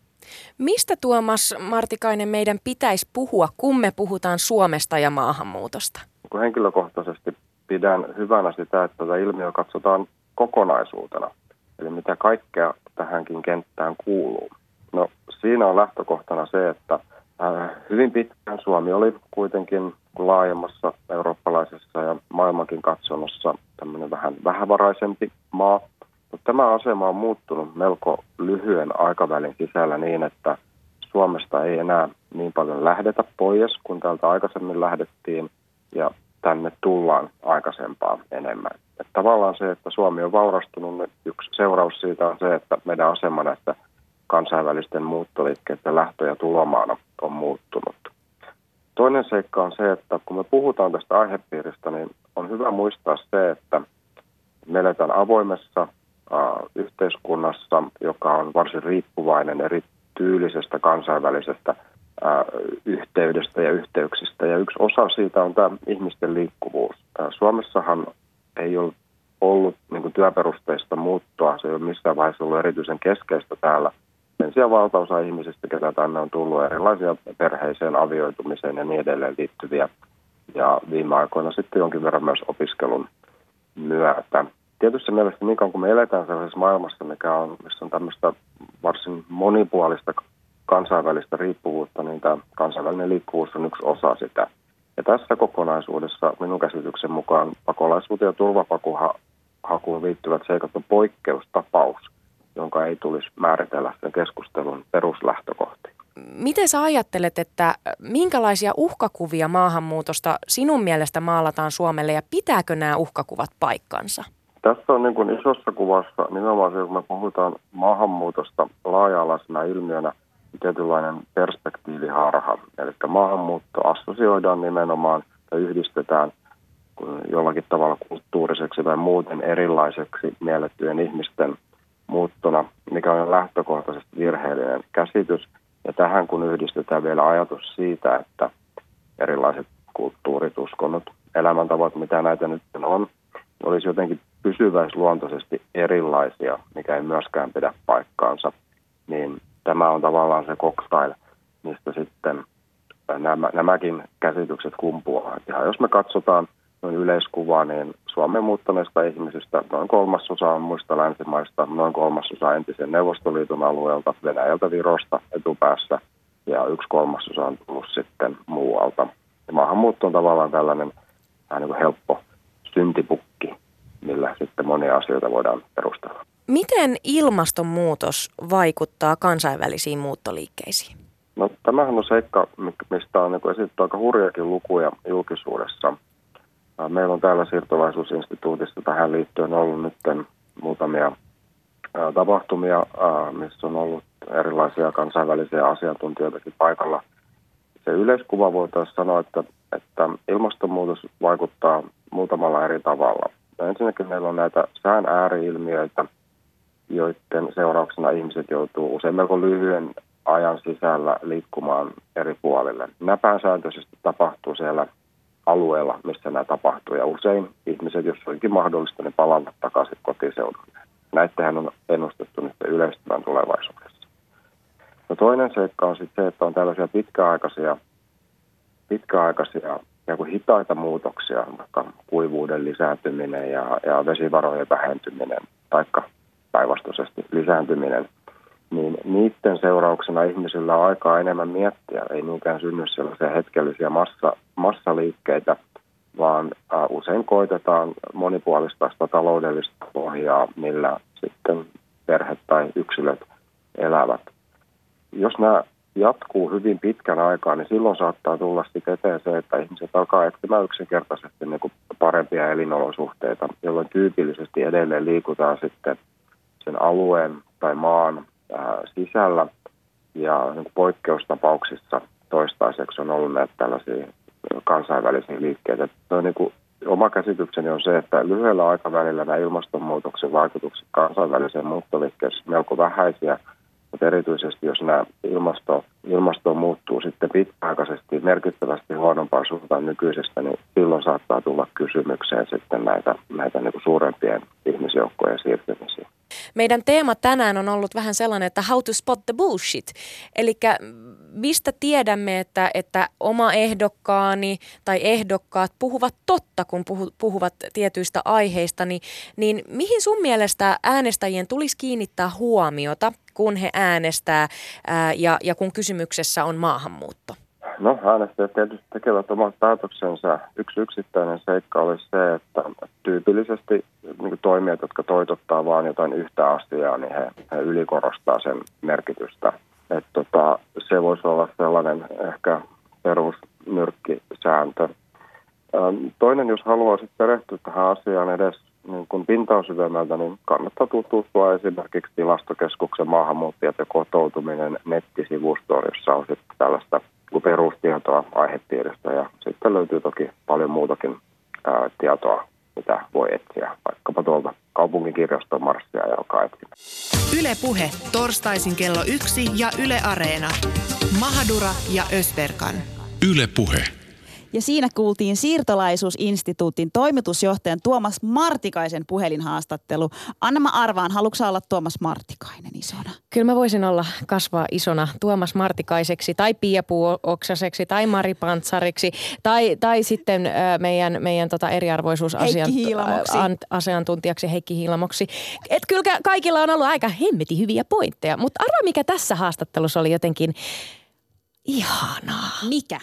Mistä Tuomas Martikainen meidän pitäisi puhua, kun me puhutaan Suomesta ja maahanmuutosta? Henkilökohtaisesti pidän hyvänä sitä, että tätä ilmiöä katsotaan kokonaisuutena. Eli mitä kaikkea tähänkin kenttään kuuluu. No siinä on lähtökohtana se, että äh, hyvin pitkään Suomi oli kuitenkin laajemmassa eurooppalaisessa ja maailmankin katsonnossa tämmöinen vähän vähävaraisempi maa. Mutta tämä asema on muuttunut melko lyhyen aikavälin sisällä niin, että Suomesta ei enää niin paljon lähdetä pois kuin täältä aikaisemmin lähdettiin ja tänne tullaan aikaisempaa enemmän. Että tavallaan se, että Suomi on vaurastunut, niin yksi seuraus siitä on se, että meidän asema näistä kansainvälisten muuttoliikkeiden lähtö- ja tulomaana on muuttunut. Toinen seikka on se, että kun me puhutaan tästä aihepiiristä, niin on hyvä muistaa se, että me eletään avoimessa yhteiskunnassa, joka on varsin riippuvainen eri tyylisestä kansainvälisestä yhteydestä ja yhteyksistä. Ja yksi osa siitä on tämä ihmisten liikkuvuus. Suomessahan ei ole ollut niin kuin työperusteista muuttoa, se ei ole missään vaiheessa ollut erityisen keskeistä täällä. Sen sijaan valtaosa ihmisistä, ketä tänne on tullut erilaisia perheiseen, avioitumiseen ja niin edelleen liittyviä. Ja viime aikoina sitten jonkin verran myös opiskelun myötä. Tietysti mielestäni niin kauan kun me eletään sellaisessa maailmassa, mikä on, missä on tämmöistä varsin monipuolista kansainvälistä riippuvuutta, niin tämä kansainvälinen liikkuvuus on yksi osa sitä. Ja tässä kokonaisuudessa minun käsityksen mukaan pakolaisuuteen ja turvapakuhakuun liittyvät seikat on poikkeustapaus, jonka ei tulisi määritellä sen keskustelun peruslähtökohtiin. Miten sä ajattelet, että minkälaisia uhkakuvia maahanmuutosta sinun mielestä maalataan Suomelle ja pitääkö nämä uhkakuvat paikkansa? Tässä on niin kuin isossa kuvassa nimenomaan se, kun me puhutaan maahanmuutosta laaja-alaisena ilmiönä, tietynlainen perspektiiviharha. Eli maahanmuutto assosioidaan nimenomaan ja yhdistetään jollakin tavalla kulttuuriseksi tai muuten erilaiseksi miellettyjen ihmisten muuttona, mikä on lähtökohtaisesti virheellinen käsitys. Ja tähän kun yhdistetään vielä ajatus siitä, että erilaiset kulttuurit, uskonnot, elämäntavat, mitä näitä nyt on, olisi jotenkin pysyväisluontoisesti erilaisia, mikä ei myöskään pidä paikkaansa, niin tämä on tavallaan se cocktail, mistä sitten nämä, nämäkin käsitykset kumpuaa. Ja jos me katsotaan noin yleiskuvaa, niin Suomen muuttaneista ihmisistä noin kolmasosa on muista länsimaista, noin kolmasosa entisen Neuvostoliiton alueelta, Venäjältä, Virosta etupäässä ja yksi kolmasosa on tullut sitten muualta. Ja maahanmuutto on tavallaan tällainen niin helppo syntipukki, millä sitten monia asioita voidaan perustella. Miten ilmastonmuutos vaikuttaa kansainvälisiin muuttoliikkeisiin? No, tämähän on seikka, mistä on niin esitetty aika hurjakin lukuja julkisuudessa. Meillä on täällä siirtolaisuusinstituutissa tähän liittyen ollut nyt muutamia tapahtumia, missä on ollut erilaisia kansainvälisiä asiantuntijoitakin paikalla. Se yleiskuva voitaisiin sanoa, että, että ilmastonmuutos vaikuttaa muutamalla eri tavalla. Ensinnäkin meillä on näitä sään ääriilmiöitä – joiden seurauksena ihmiset joutuu usein melko lyhyen ajan sisällä liikkumaan eri puolille. Nämä pääsääntöisesti tapahtuu siellä alueella, missä nämä tapahtuu. Ja usein ihmiset, jos onkin mahdollista, niin palaavat takaisin kotiseudulle. Näittehän on ennustettu nyt yleistyvän tulevaisuudessa. No toinen seikka on sitten se, että on tällaisia pitkäaikaisia, pitkäaikaisia ja kuin hitaita muutoksia, vaikka kuivuuden lisääntyminen ja, ja vesivarojen vähentyminen, taikka päinvastaisesti lisääntyminen, niin niiden seurauksena ihmisillä on aikaa enemmän miettiä. Ei niinkään synny sellaisia hetkellisiä massa, massaliikkeitä, vaan usein koitetaan monipuolista sitä taloudellista pohjaa, millä sitten perhe tai yksilöt elävät. Jos nämä jatkuu hyvin pitkän aikaa, niin silloin saattaa tulla sitten eteen se, että ihmiset alkaa etsimään yksinkertaisesti niin kuin parempia elinolosuhteita, jolloin tyypillisesti edelleen liikutaan sitten sen alueen tai maan ää, sisällä ja niin poikkeustapauksissa toistaiseksi on ollut näitä tällaisia kansainvälisiä liikkeitä. on niin kuin, oma käsitykseni on se, että lyhyellä aikavälillä nämä ilmastonmuutoksen vaikutukset kansainväliseen muuttoliikkeeseen melko vähäisiä – mutta erityisesti jos nämä ilmasto, ilmasto muuttuu sitten pitkäaikaisesti merkittävästi huonompaan suuntaan nykyisestä, niin silloin saattaa tulla kysymykseen sitten näitä, näitä niin kuin suurempien ihmisjoukkojen siirtymisiä. Meidän teema tänään on ollut vähän sellainen, että how to spot the bullshit. Eli mistä tiedämme, että, että oma ehdokkaani tai ehdokkaat puhuvat totta, kun puhuvat tietyistä aiheista, niin, niin mihin sun mielestä äänestäjien tulisi kiinnittää huomiota, kun he äänestää ää, ja, ja kun kysymyksessä on maahanmuutto? No äänestäjät tietysti tekevät omat päätöksensä. Yksi yksittäinen seikka olisi se, että tyypillisesti niin toimijat, jotka toitottaa vain jotain yhtä asiaa, niin he, he ylikorostaa sen merkitystä. Et tota, se voisi olla sellainen ehkä perusnyrkkisääntö. Toinen, jos haluaa perehtyä tähän asiaan edes niin kun pintausydämeltä, niin kannattaa tutustua esimerkiksi tilastokeskuksen maahanmuuttajat ja kotoutuminen nettisivustoon, jossa on sitten tällaista perustietoa aihepiiristä ja sitten löytyy toki paljon muutakin ää, tietoa, mitä voi etsiä, vaikkapa tuolta kaupungin kirjaston marssia ja alkaa etsimään. Yle Puhe, torstaisin kello yksi ja Yle Areena. Mahadura ja Ösberkan. Yle Puhe. Ja siinä kuultiin Siirtolaisuusinstituutin toimitusjohtajan Tuomas Martikaisen puhelinhaastattelu. Anna mä arvaan, haluatko olla Tuomas Martikainen isona? Kyllä mä voisin olla kasvaa isona Tuomas Martikaiseksi tai Pia Puoksaseksi tai Mari Pantsariksi tai, tai sitten äh, meidän, meidän tota eriarvoisuusasiantuntijaksi Heikki Hiilamoksi. Et kyllä kaikilla on ollut aika hemmeti hyviä pointteja, mutta arvaa mikä tässä haastattelussa oli jotenkin ihanaa. Mikä?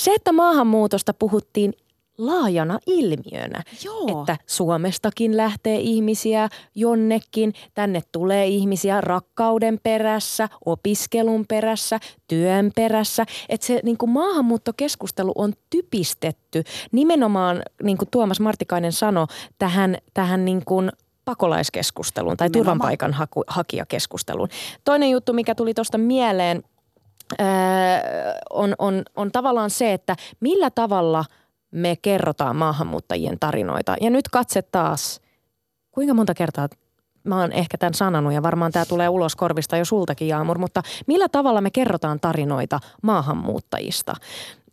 Se, että maahanmuutosta puhuttiin laajana ilmiönä. Joo. Että Suomestakin lähtee ihmisiä jonnekin, tänne tulee ihmisiä rakkauden perässä, opiskelun perässä, työn perässä. Että se niin kuin maahanmuuttokeskustelu on typistetty nimenomaan, niin kuin Tuomas Martikainen sanoi, tähän, tähän niin kuin pakolaiskeskusteluun tai turvapaikan hakijakeskusteluun. Toinen juttu, mikä tuli tuosta mieleen – on, on, on tavallaan se, että millä tavalla me kerrotaan maahanmuuttajien tarinoita. Ja nyt katse taas, kuinka monta kertaa mä oon ehkä tämän sanonut ja varmaan tämä tulee ulos korvista jo sultakin Jaamur, mutta millä tavalla me kerrotaan tarinoita maahanmuuttajista?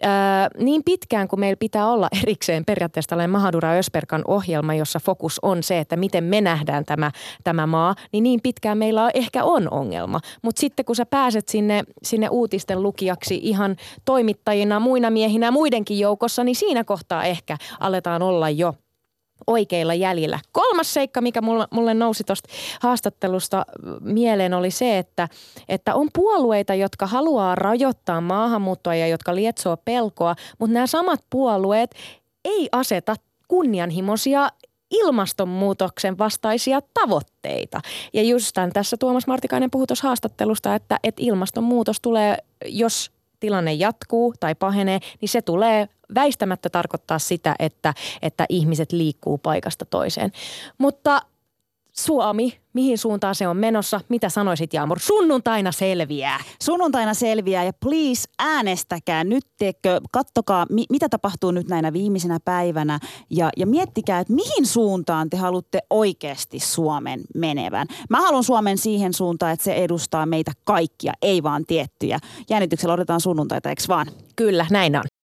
Ää, niin pitkään kuin meillä pitää olla erikseen periaatteessa tällainen Mahadura Ösperkan ohjelma, jossa fokus on se, että miten me nähdään tämä, tämä maa, niin niin pitkään meillä on, ehkä on ongelma. Mutta sitten kun sä pääset sinne, sinne uutisten lukijaksi ihan toimittajina, muina miehinä muidenkin joukossa, niin siinä kohtaa ehkä aletaan olla jo – oikeilla jäljillä. Kolmas seikka, mikä mulle, nousi tuosta haastattelusta mieleen, oli se, että, että on puolueita, jotka haluaa rajoittaa maahanmuuttoa ja jotka lietsoo pelkoa, mutta nämä samat puolueet ei aseta kunnianhimoisia ilmastonmuutoksen vastaisia tavoitteita. Ja just tässä Tuomas Martikainen puhui tuossa haastattelusta, että, että ilmastonmuutos tulee, jos tilanne jatkuu tai pahenee, niin se tulee väistämättä tarkoittaa sitä, että, että ihmiset liikkuu paikasta toiseen. Mutta Suomi, mihin suuntaan se on menossa? Mitä sanoisit Jaamur? Sunnuntaina selviää. Sunnuntaina selviää ja please äänestäkää nyt, teekö, kattokaa mi- mitä tapahtuu nyt näinä viimeisenä päivänä ja, ja miettikää, että mihin suuntaan te haluatte oikeasti Suomen menevän. Mä haluan Suomen siihen suuntaan, että se edustaa meitä kaikkia, ei vaan tiettyjä. Jännityksellä odotetaan sunnuntaita, eikö vaan? Kyllä, näin on.